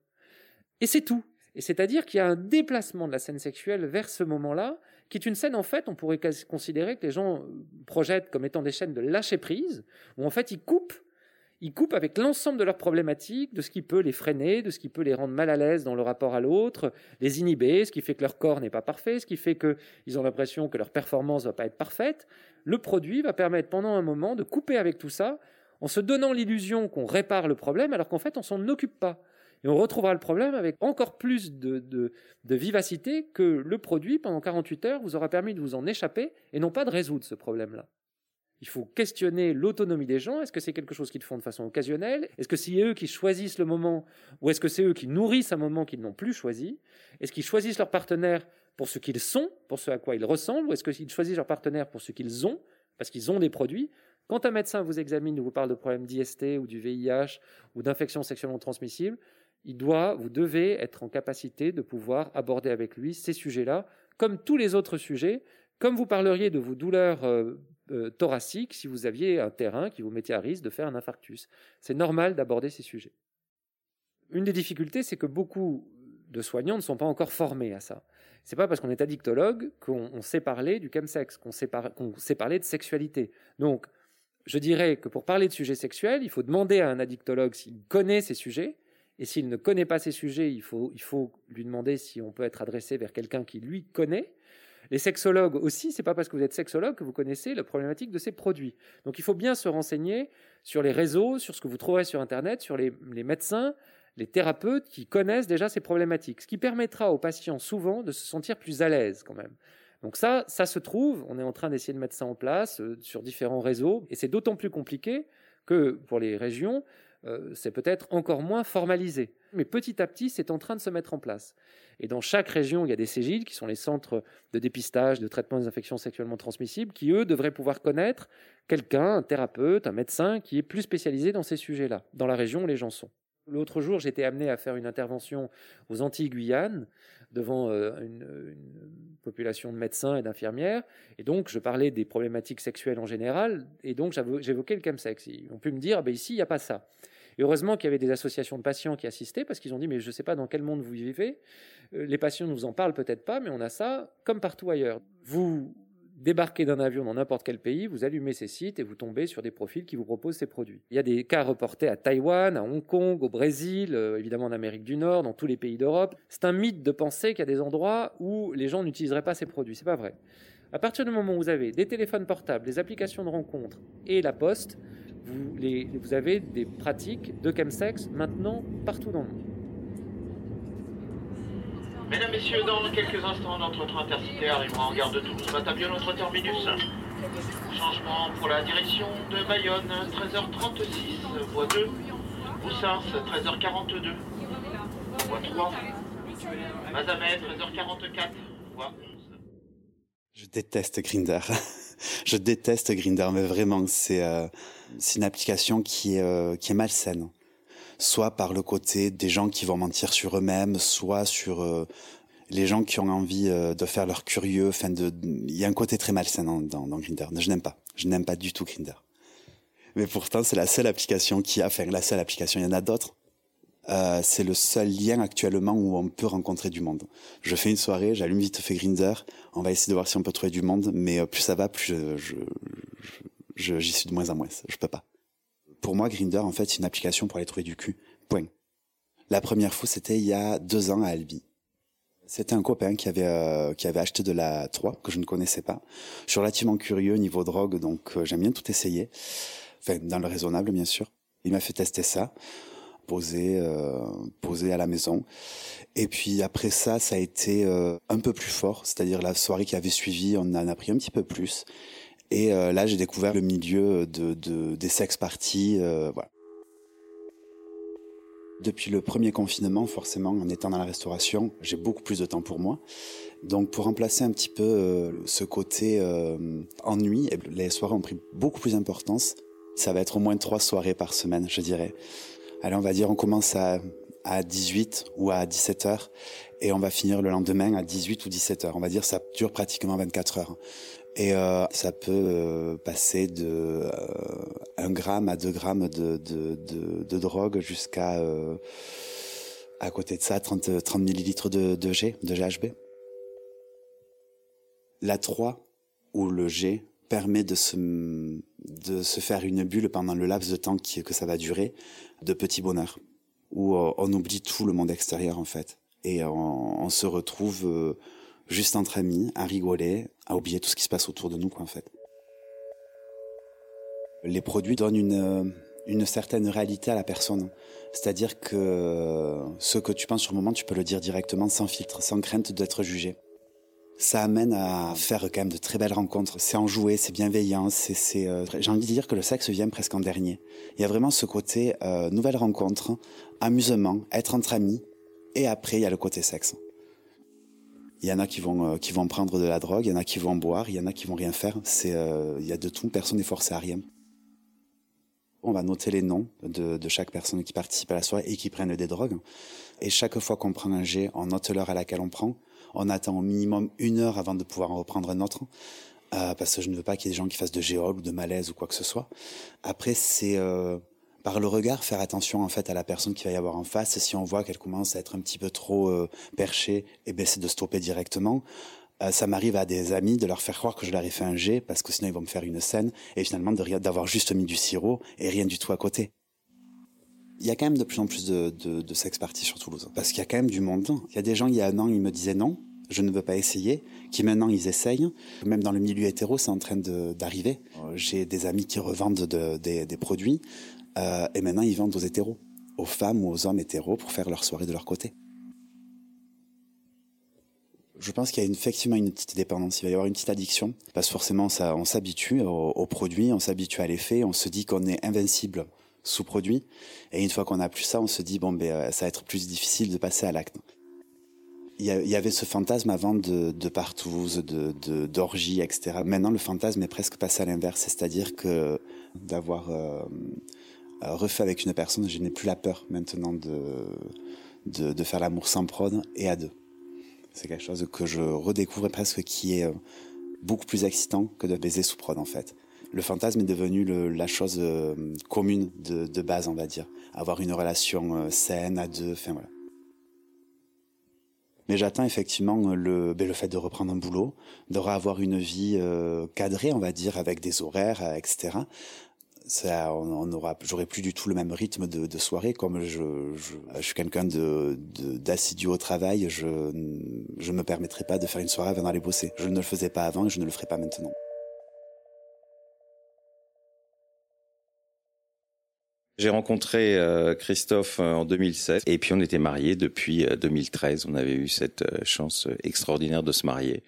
Et c'est tout. Et c'est-à-dire qu'il y a un déplacement de la scène sexuelle vers ce moment-là, qui est une scène, en fait, on pourrait considérer que les gens projettent comme étant des chaînes de lâcher prise, où en fait ils coupent ils coupent avec l'ensemble de leurs problématiques, de ce qui peut les freiner, de ce qui peut les rendre mal à l'aise dans le rapport à l'autre, les inhiber, ce qui fait que leur corps n'est pas parfait, ce qui fait qu'ils ont l'impression que leur performance ne va pas être parfaite. Le produit va permettre pendant un moment de couper avec tout ça, en se donnant l'illusion qu'on répare le problème, alors qu'en fait on s'en occupe pas. Et on retrouvera le problème avec encore plus de, vivacité que le produit, pendant 48 heures, vous aura permis de vous en échapper et non pas de résoudre ce problème-là. Il faut questionner l'autonomie des gens. Est-ce que c'est quelque chose qu'ils font de façon occasionnelle? Est-ce que c'est eux qui choisissent le moment Ou est-ce que c'est eux qui nourrissent un moment qu'ils n'ont plus choisi? Est-ce qu'ils choisissent leur partenaire pour ce qu'ils sont, pour ce à quoi ils ressemblent Ou est-ce qu'ils choisissent leur partenaire pour ce qu'ils ont, parce qu'ils ont des produits? Quand un médecin vous examine ou vous parle de problèmes d'IST ou du VIH ou d'infections sexuellement transmissibles, il doit, vous devez être en capacité de pouvoir aborder avec lui ces sujets-là, comme tous les autres sujets, comme vous parleriez de vos douleurs euh, euh, thoraciques si vous aviez un terrain qui vous mettait à risque de faire un infarctus. C'est normal d'aborder ces sujets. Une des difficultés, c'est que beaucoup de soignants ne sont pas encore formés à ça. C'est pas parce qu'on est addictologue qu'on sait parler du chemsex, qu'on sait, sait parler de sexualité. Donc, je dirais que pour parler de sujets sexuels, il faut demander à un addictologue s'il connaît ces sujets, et s'il ne connaît pas ces sujets, il faut, il faut lui demander si on peut être adressé vers quelqu'un qui lui connaît. Les sexologues aussi, c'est pas parce que vous êtes sexologue que vous connaissez la problématique de ces produits. Donc il faut bien se renseigner sur les réseaux, sur ce que vous trouverez sur Internet, sur les, médecins, les thérapeutes qui connaissent déjà ces problématiques, ce qui permettra aux patients souvent de se sentir plus à l'aise quand même. Donc ça, ça se trouve, on est en train d'essayer de mettre ça en place euh, sur différents réseaux, et c'est d'autant plus compliqué que pour les régions, euh, c'est peut-être encore moins formalisé. Mais petit à petit, c'est en train de se mettre en place. Et dans chaque région, il y a des CEGID, qui sont les centres de dépistage, de traitement des infections sexuellement transmissibles, qui, eux, devraient pouvoir connaître quelqu'un, un thérapeute, un médecin, qui est plus spécialisé dans ces sujets-là, dans la région où les gens sont. L'autre jour, j'étais amené à faire une intervention aux Antilles-Guyane devant euh, une, population de médecins et d'infirmières. Et donc, je parlais des problématiques sexuelles en général. Et donc, j'évoquais le chemsex. Ils ont pu me dire, ah ben ici, il n'y a pas ça. Heureusement qu'il y avait des associations de patients qui assistaient parce qu'ils ont dit, mais je ne sais pas dans quel monde vous vivez. Euh, les patients ne nous en parlent peut-être pas, mais on a ça comme partout ailleurs. Vous débarquez d'un avion dans n'importe quel pays, vous allumez ces sites et vous tombez sur des profils qui vous proposent ces produits. Il y a des cas reportés à Taïwan, à Hong Kong, au Brésil, euh, évidemment en Amérique du Nord, dans tous les pays d'Europe. C'est un mythe de penser qu'il y a des endroits où les gens n'utiliseraient pas ces produits. C'est pas vrai. À partir du moment où vous avez des téléphones portables, des applications de rencontres et la poste, vous, vous avez des pratiques de chemsex maintenant partout dans le monde. Mesdames, Messieurs, dans quelques instants, notre train intercité arrivera en gare de Toulouse, Matabion, notre terminus. Changement pour la direction de Bayonne, 13h36, voie 2. Boussars, 13h42, voie 3. Mazamet, 13h44, voie 11. Je déteste Grinder. Je déteste Grinder, mais vraiment, c'est euh, une application qui est, euh, qui est malsaine soit par le côté des gens qui vont mentir sur eux-mêmes, soit sur euh, les gens qui ont envie euh, de faire leur curieux. Enfin, de, il y a un côté très malsain dans, dans, dans Grindr. Je n'aime pas. Je n'aime pas du tout Grindr. Mais pourtant, c'est la seule application qui a, enfin, la seule application. Il y en a d'autres. Euh, c'est le seul lien actuellement où on peut rencontrer du monde. Je fais une soirée, j'allume vite fait Grinder, on va essayer de voir si on peut trouver du monde, mais euh, plus ça va, plus je, je, j'y suis de moins en moins. Je peux pas pour moi, Grinder, en fait, c'est une application pour aller trouver du cul. Point. La première fois, c'était il y a deux ans à Albi. C'était un copain qui avait euh, qui avait acheté de la 3 que je ne connaissais pas. Je suis relativement curieux niveau drogue, donc euh, j'aime bien tout essayer. Enfin, dans le raisonnable, bien sûr. Il m'a fait tester ça, poser euh, poser à la maison. Et puis après ça, ça a été euh, un peu plus fort. C'est-à-dire la soirée qui avait suivi, on en a pris un petit peu plus. Et euh, là, j'ai découvert le milieu de, de des sex parties. Depuis le premier confinement, forcément, en étant dans la restauration, j'ai beaucoup plus de temps pour moi. Donc, pour remplacer un petit peu ce côté ennui, les soirées ont pris beaucoup plus d'importance. Ça va être au moins trois soirées par semaine, je dirais. Allez, on va dire, on commence à, à 18 ou à 17 heures et on va finir le lendemain à 18 ou 17 heures. On va dire ça dure pratiquement 24 heures. Et euh, ça peut euh, passer de euh, 1 gramme à 2 grammes de, de, de, de drogue jusqu'à, euh, à côté de ça, 30, 30 millilitres de, de G, de GHB. La 3 ou le G permet de se, de se faire une bulle pendant le laps de temps que ça va durer, de petit bonheur, où euh, on oublie tout le monde extérieur en fait. Et on, on se retrouve euh, juste entre amis, à rigoler, à oublier tout ce qui se passe autour de nous quoi en fait. Les produits donnent une, une certaine réalité à la personne. C'est-à-dire que ce que tu penses sur le moment, tu peux le dire directement sans filtre, sans crainte d'être jugé ça amène à faire quand même de très belles rencontres. C'est enjoué, c'est bienveillant, c'est, euh, j'ai envie de dire que le sexe vient presque en dernier. Il y a vraiment ce côté euh, nouvelle rencontre, amusement, être entre amis, et après il y a le côté sexe. Il y en a qui vont euh, qui vont prendre de la drogue, il y en a qui vont boire, il y en a qui vont rien faire. C'est euh, il y a de tout, personne n'est forcé à rien. On va noter les noms de, de chaque personne qui participe à la soirée et qui prennent des drogues. Et chaque fois qu'on prend un jet, on note l'heure à laquelle on prend on attend au minimum une heure avant de pouvoir en reprendre un autre. Euh, parce que je ne veux pas qu'il y ait des gens qui fassent de géol ou de malaise ou quoi que ce soit. Après, c'est euh, par le regard faire attention en fait à la personne qui va y avoir en face. Si on voit qu'elle commence à être un petit peu trop euh, perchée, et ben c'est de stopper directement. Euh, ça m'arrive à des amis de leur faire croire que je leur ai fait un jet parce que sinon ils vont me faire une scène et finalement d'avoir juste mis du sirop et rien du tout à côté. Il y a quand même de plus en plus de, de, de sex parties sur Toulouse. Parce qu'il y a quand même du monde. Il y a des gens, il y a un an, ils me disaient non, je ne veux pas essayer, qui maintenant ils essayent. Même dans le milieu hétéro, c'est en train d'arriver. J'ai des amis qui revendent de, des, des, produits euh, et maintenant ils vendent aux hétéros, aux femmes ou aux hommes hétéros pour faire leur soirée de leur côté. Je pense qu'il y a effectivement une petite dépendance, il va y avoir une petite addiction, parce que forcément ça, on s'habitue aux, aux produits, on s'habitue à l'effet, on se dit qu'on est invincible sous-produit. Et une fois qu'on a plus ça, on se dit bon ben euh, ça va être plus difficile de passer à l'acte. Il y, avait ce fantasme avant de, de de d'orgie, etc. Maintenant, le fantasme est presque passé à l'inverse, c'est-à-dire que d'avoir euh, refait avec une personne, je n'ai plus la peur maintenant de, de, de faire l'amour sans prod et à deux. C'est quelque chose que je redécouvre presque qui est euh, beaucoup plus excitant que de baiser sous prod en fait le fantasme est devenu le, la chose euh, commune de, de, base, on va dire. Avoir une relation euh, saine à deux, enfin voilà. Mais j'attends effectivement le, ben, le fait de reprendre un boulot, de avoir une vie euh, cadrée, on va dire, avec des horaires, euh, etc. Ça, on, on aura, j'aurai plus du tout le même rythme de, de soirée. Comme je, je, je suis quelqu'un de, d'assidu au travail, je je me permettrai pas de faire une soirée avant d'aller bosser. Je ne le faisais pas avant et je ne le ferai pas maintenant. J'ai rencontré euh, Christophe euh, en 2007 et puis on était mariés depuis 2013. Euh, on avait eu cette chance extraordinaire de se marier.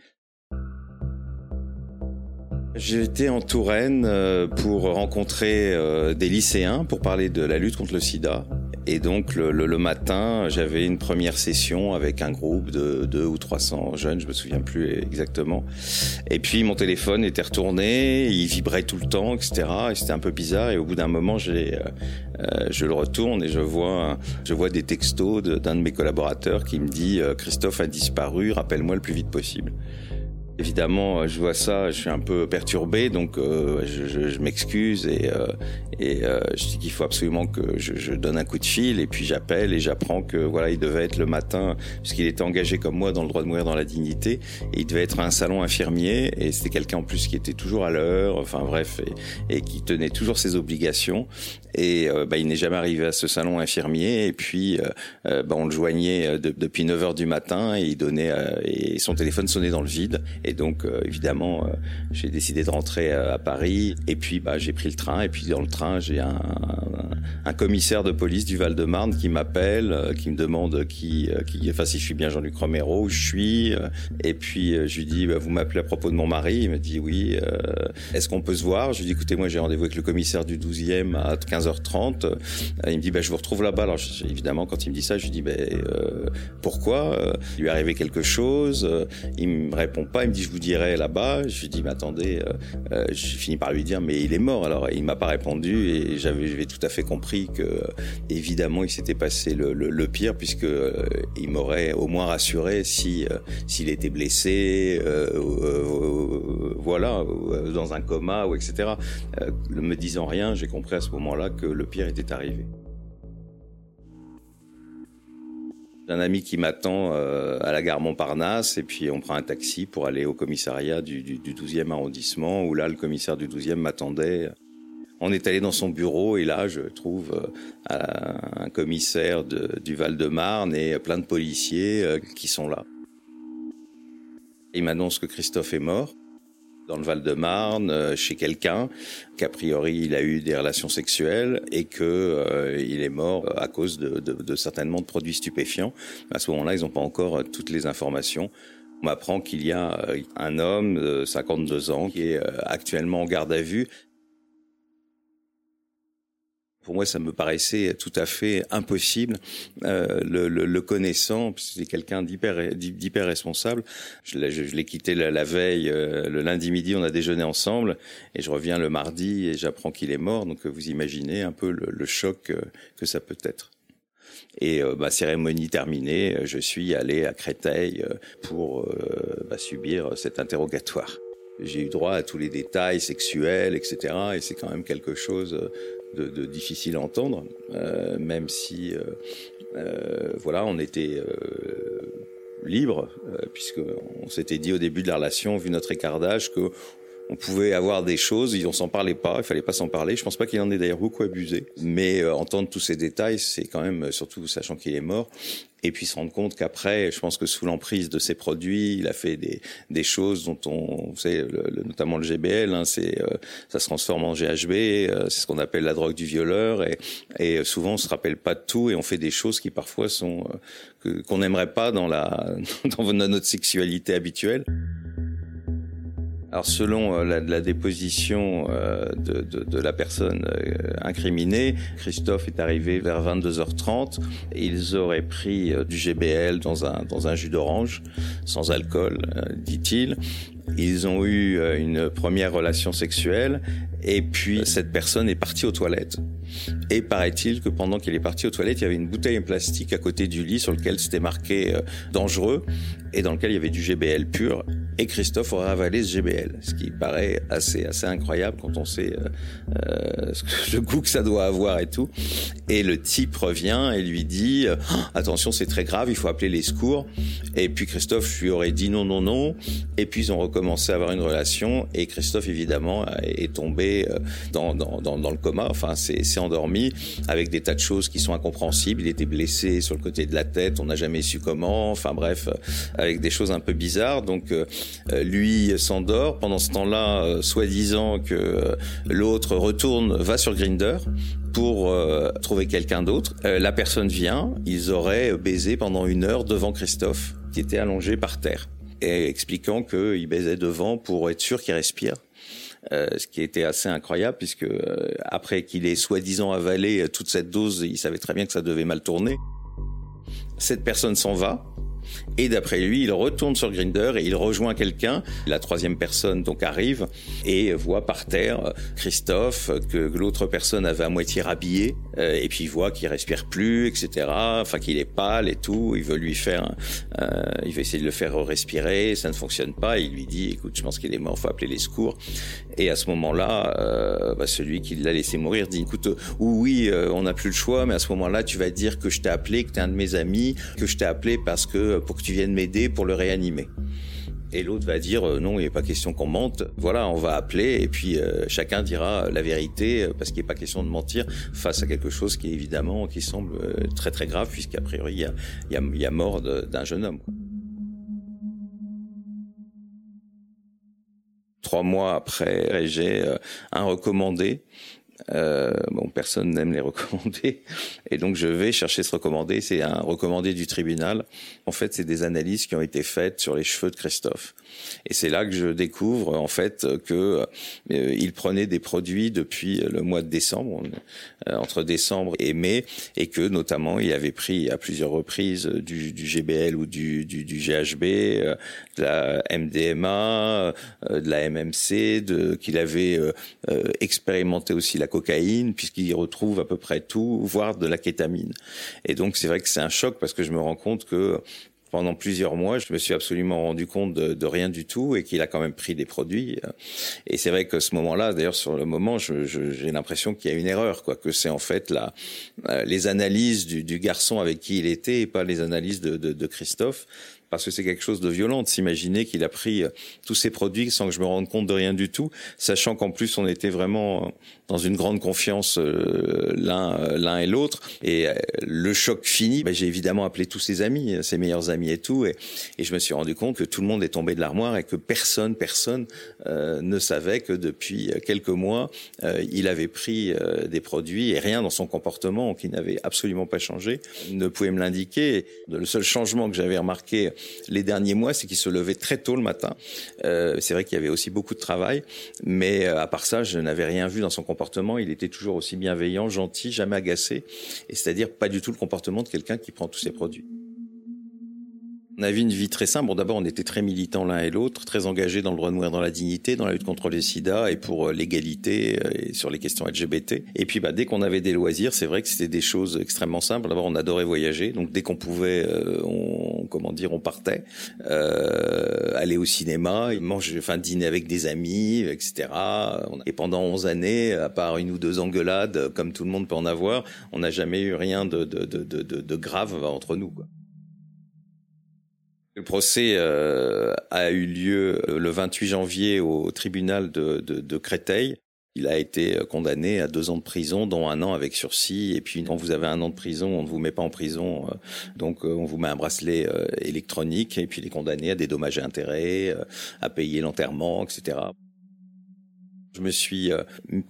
J'étais en Touraine pour rencontrer des lycéens pour parler de la lutte contre le sida. Et donc le, le, le matin, j'avais une première session avec un groupe de deux ou 300 jeunes, je me souviens plus exactement. Et puis mon téléphone était retourné, il vibrait tout le temps, etc. Et c'était un peu bizarre. Et au bout d'un moment, j'ai, euh, je le retourne et je vois, je vois des textos d'un de, de, mes collaborateurs qui me dit euh, Christophe a disparu, rappelle-moi le plus vite possible. Évidemment, je vois ça, je suis un peu perturbé, donc euh, je, m'excuse et, euh, et euh, je dis qu'il faut absolument que je, je, donne un coup de fil et puis j'appelle et j'apprends que voilà, il devait être le matin puisqu'il était engagé comme moi dans le droit de mourir dans la dignité et il devait être à un salon infirmier et c'était quelqu'un en plus qui était toujours à l'heure, enfin bref, et, et, qui tenait toujours ses obligations et euh, bah, il n'est jamais arrivé à ce salon infirmier et puis euh, bah, on le joignait de, depuis 9 heures du matin et il donnait et son téléphone sonnait dans le vide et donc, euh, évidemment, euh, j'ai décidé de rentrer euh, à Paris. Et puis, bah, j'ai pris le train. Et puis, dans le train, j'ai un, un, commissaire de police du Val-de-Marne qui m'appelle, qui me demande qui, qui, enfin, si je suis bien Jean-Luc Romero, où je suis. Et puis, je lui dis, bah, vous m'appelez à propos de mon mari. Il me dit, oui. Est-ce qu'on peut se voir? Je lui dis, écoutez, moi, j'ai rendez-vous avec le commissaire du 12e à 15h30. Il me dit, bah, je vous retrouve là-bas. Alors, évidemment, quand il me dit ça, je lui dis, bah, pourquoi Il lui est arrivé quelque chose Il me répond pas. Il me dit je vous dirai là-bas. Je lui dis mais attendez, euh, euh, je finis par lui dire mais il est mort. Alors il m'a pas répondu et j'avais tout à fait compris que euh, évidemment il s'était passé le, pire puisque euh, il m'aurait au moins rassuré si s'il était blessé, voilà, dans un coma ou etc. ne me disant rien, j'ai compris à ce moment-là que le pire était arrivé. un ami qui m'attend euh, à la gare Montparnasse et puis on prend un taxi pour aller au commissariat du, du, du 12e arrondissement où là le commissaire du 12e m'attendait. On est allé dans son bureau et là je trouve euh, un commissaire de, du Val-de-Marne et plein de policiers euh, qui sont là. Il m'annonce que Christophe est mort dans le Val-de-Marne, euh, chez quelqu'un, qu'a priori il a eu des relations sexuelles et que euh, il est mort à cause de, de, de, certainement de produits stupéfiants. À ce moment-là, ils n'ont pas encore euh, toutes les informations. On m'apprend qu'il y a un homme de 52 ans qui est actuellement en garde à vue pour moi, ça me paraissait tout à fait impossible. Euh, le, le, le, connaissant, c'est quelqu'un d'hyper responsable. Je l'ai quitté la, veille, euh, le lundi midi, on a déjeuné ensemble, et je reviens le mardi et j'apprends qu'il est mort. Donc vous imaginez un peu le, le choc que, ça peut être. Et euh, ma cérémonie terminée, je suis allé à Créteil euh, pour euh, bah, subir cet interrogatoire. J'ai eu droit à tous les détails sexuels, etc. Et c'est quand même quelque chose difficile à entendre, euh, même si, euh, euh, voilà, on était libre, euh, puisque on s'était dit au début de la relation, vu notre écartage, que on pouvait avoir des choses, on s'en parlait pas, il fallait pas s'en parler. Je pense pas qu'il en ait d'ailleurs beaucoup abusé, mais euh, entendre tous ces détails, c'est quand même, surtout sachant qu'il est mort, et puis se rendre compte qu'après, je pense que sous l'emprise de ces produits, il a fait des, des choses dont on, vous savez, le, le, notamment le GBL, hein, c'est euh, ça se transforme en GHB, euh, c'est ce qu'on appelle la drogue du violeur, et, et souvent on se rappelle pas de tout et on fait des choses qui parfois sont euh, qu'on n'aimerait pas dans la dans notre sexualité habituelle. Alors selon euh, la, la déposition euh, de, de, de, la personne euh, incriminée, Christophe est arrivé vers 22h30. Ils auraient pris du GBL dans un, dans un jus d'orange, sans alcool, dit-il. Ils ont eu une première relation sexuelle et puis cette personne est partie aux toilettes. Et paraît-il que pendant qu'il est parti aux toilettes, il y avait une bouteille en plastique à côté du lit sur lequel c'était marqué dangereux et dans lequel il y avait du GBL pur. Et Christophe aurait avalé ce GBL, ce qui paraît assez assez incroyable quand on sait euh, euh, le goût que ça doit avoir et tout. Et le type revient et lui dit attention c'est très grave, il faut appeler les secours. Et puis Christophe lui aurait dit non non non. Et puis ils ont recommencé à avoir une relation et Christophe évidemment est tombé euh, dans dans, dans, le coma. Enfin c'est endormi avec des tas de choses qui sont incompréhensibles. Il était blessé sur le côté de la tête, on n'a jamais su comment. Enfin bref avec des choses un peu bizarres. Donc euh, lui s'endort. Pendant ce temps-là, euh, soi-disant que euh, l'autre retourne, va sur Grinder pour trouver quelqu'un d'autre. la personne vient, ils auraient baisé pendant une heure devant Christophe, qui était allongé par terre, et expliquant qu'il baisait devant pour être sûr qu'il respire. Euh, ce qui était assez incroyable puisque euh, après qu'il ait soi-disant avalé toute cette dose, il savait très bien que ça devait mal tourner. Cette personne s'en va, et d'après lui, il retourne sur Grinder et il rejoint quelqu'un. La troisième personne donc arrive et voit par terre Christophe que l'autre personne avait à moitié rhabillé euh, et puis il voit qu'il respire plus, etc. Enfin qu'il est pâle et tout. Il veut lui faire, euh, il veut essayer de le faire respirer, ça ne fonctionne pas. il lui dit, écoute, je pense qu'il est mort, faut appeler les secours. Et à ce moment-là, euh, bah, celui qui l'a laissé mourir dit, écoute, oui, euh, on n'a plus le choix, mais à ce moment-là, tu vas dire que je t'ai appelé, que tu es un de mes amis, que je t'ai appelé parce que pour que tu viennes m'aider pour le réanimer. Et l'autre va dire euh, non, il n'est pas question qu'on mente. Voilà, on va appeler et puis euh, chacun dira la vérité parce qu'il n'est pas question de mentir face à quelque chose qui évidemment qui semble euh, très très grave puisqu'a priori il y a, y, y a, mort d'un jeune homme. Trois mois après, j'ai un recommandé Euh, bon, personne n'aime les recommander, et donc je vais chercher ce recommandé. C'est un recommandé du tribunal. En fait, c'est des analyses qui ont été faites sur les cheveux de Christophe, et c'est là que je découvre en fait que euh, il prenait des produits depuis le mois de décembre, euh, entre décembre et mai, et que notamment il avait pris à plusieurs reprises du, du GBL ou du, du, du GHB, euh, de la MDMA, euh, de la MMC, de qu'il avait expérimenté aussi la cocaïne, puisqu'il y retrouve à peu près tout, voire de la kétamine. Et donc c'est vrai que c'est un choc parce que je me rends compte que pendant plusieurs mois, je me suis absolument rendu compte de, rien du tout et qu'il a quand même pris des produits. Et c'est vrai que ce moment-là, d'ailleurs sur le moment, j'ai l'impression qu'il y a une erreur, quoi, que c'est en fait la, euh, les analyses du, garçon avec qui il était et pas les analyses de Christophe parce que c'est quelque chose de violent de s'imaginer qu'il a pris euh, tous ces produits sans que je me rende compte de rien du tout, sachant qu'en plus on était vraiment dans une grande confiance euh, l'un euh, l'un et l'autre. Et le choc fini, bah, j'ai évidemment appelé tous ses amis, ses meilleurs amis et tout, et, et, je me suis rendu compte que tout le monde est tombé de l'armoire et que personne, personne ne savait que depuis quelques mois il avait pris des produits et rien dans son comportement qui n'avait absolument pas changé ne pouvait me l'indiquer. Le seul changement que j'avais remarqué les derniers mois, c'est qu'il se levait très tôt le matin. Euh, c'est vrai qu'il y avait aussi beaucoup de travail, mais euh, à part ça, je n'avais rien vu dans son comportement. Il était toujours aussi bienveillant, gentil, jamais agacé, et c'est-à-dire pas du tout le comportement de quelqu'un qui prend tous ses produits. On avait une vie très simple. Bon, d'abord, on était très militants l'un et l'autre, très engagés dans le droit de mourir dans la dignité, dans la lutte contre les sida et pour euh, l'égalité euh, et sur les questions LGBT. Et puis, bah, dès qu'on avait des loisirs, c'est vrai que c'était des choses extrêmement simples. D'abord, on adorait voyager. Donc, dès qu'on pouvait, euh, on, comment dire, on partait, euh, aller au cinéma, manger, enfin, dîner avec des amis, etc. Et pendant 11 années, à part une ou deux engueulades, comme tout le monde peut en avoir, on n'a jamais eu rien de, de, de, de, grave entre nous, quoi. Le procès euh, a eu lieu euh, le 28 janvier au tribunal de, de, de, Créteil. Il a été euh, condamné à deux ans de prison, dont un an avec sursis. Et puis, quand vous avez un an de prison, on ne vous met pas en prison. donc, on vous met un bracelet électronique. Et puis, il est condamné à des dommages et intérêts, à payer l'enterrement, etc. Je me suis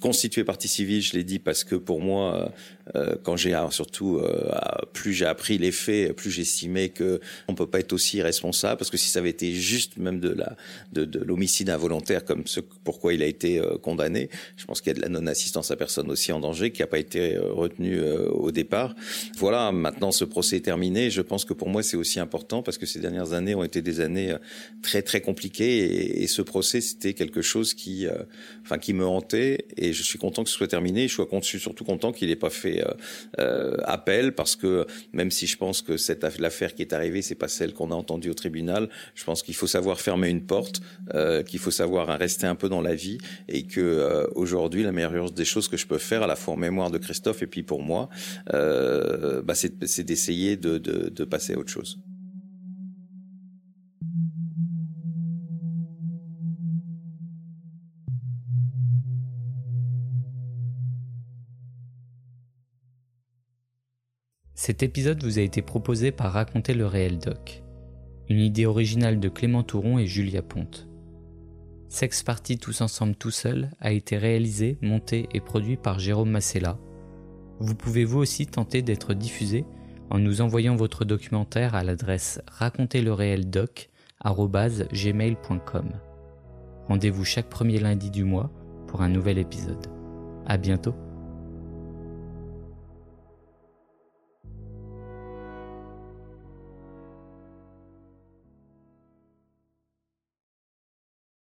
constitué partie civile, je l'ai dit, parce que pour moi, euh, quand j'ai surtout euh, plus j'ai appris les faits, plus j'estimais que on peut pas être aussi responsable parce que si ça avait été juste même de la de, de l'homicide involontaire comme ce pourquoi il a été euh, condamné, je pense qu'il y a de la non-assistance à personne aussi en danger qui a pas été retenu au départ. Voilà, maintenant ce procès est terminé. Je pense que pour moi c'est aussi important parce que ces dernières années ont été des années très très compliquées et, et ce procès c'était quelque chose qui enfin qui me hantait et je suis content que ce soit terminé. Je suis surtout content qu'il n'ait pas fait euh, euh, appel parce que même si je pense que cette l'affaire qui est arrivée, c'est pas celle qu'on a entendue au tribunal, je pense qu'il faut savoir fermer une porte, euh, qu'il faut savoir rester un peu dans la vie et que aujourd'hui la meilleure des choses que je peux faire à la fois en mémoire de Christophe et puis pour moi, bah c'est d'essayer de, de, de passer à autre chose. Cet épisode vous a été proposé par Raconter le réel doc, une idée originale de Clément Touron et Julia Ponte. Sex Party tous ensemble tout seul a été réalisé, monté et produit par Jérôme Massella. Vous pouvez vous aussi tenter d'être diffusé en nous envoyant votre documentaire à l'adresse raconterleréeldoc@gmail.com. Rendez-vous chaque premier lundi du mois pour un nouvel épisode. À bientôt.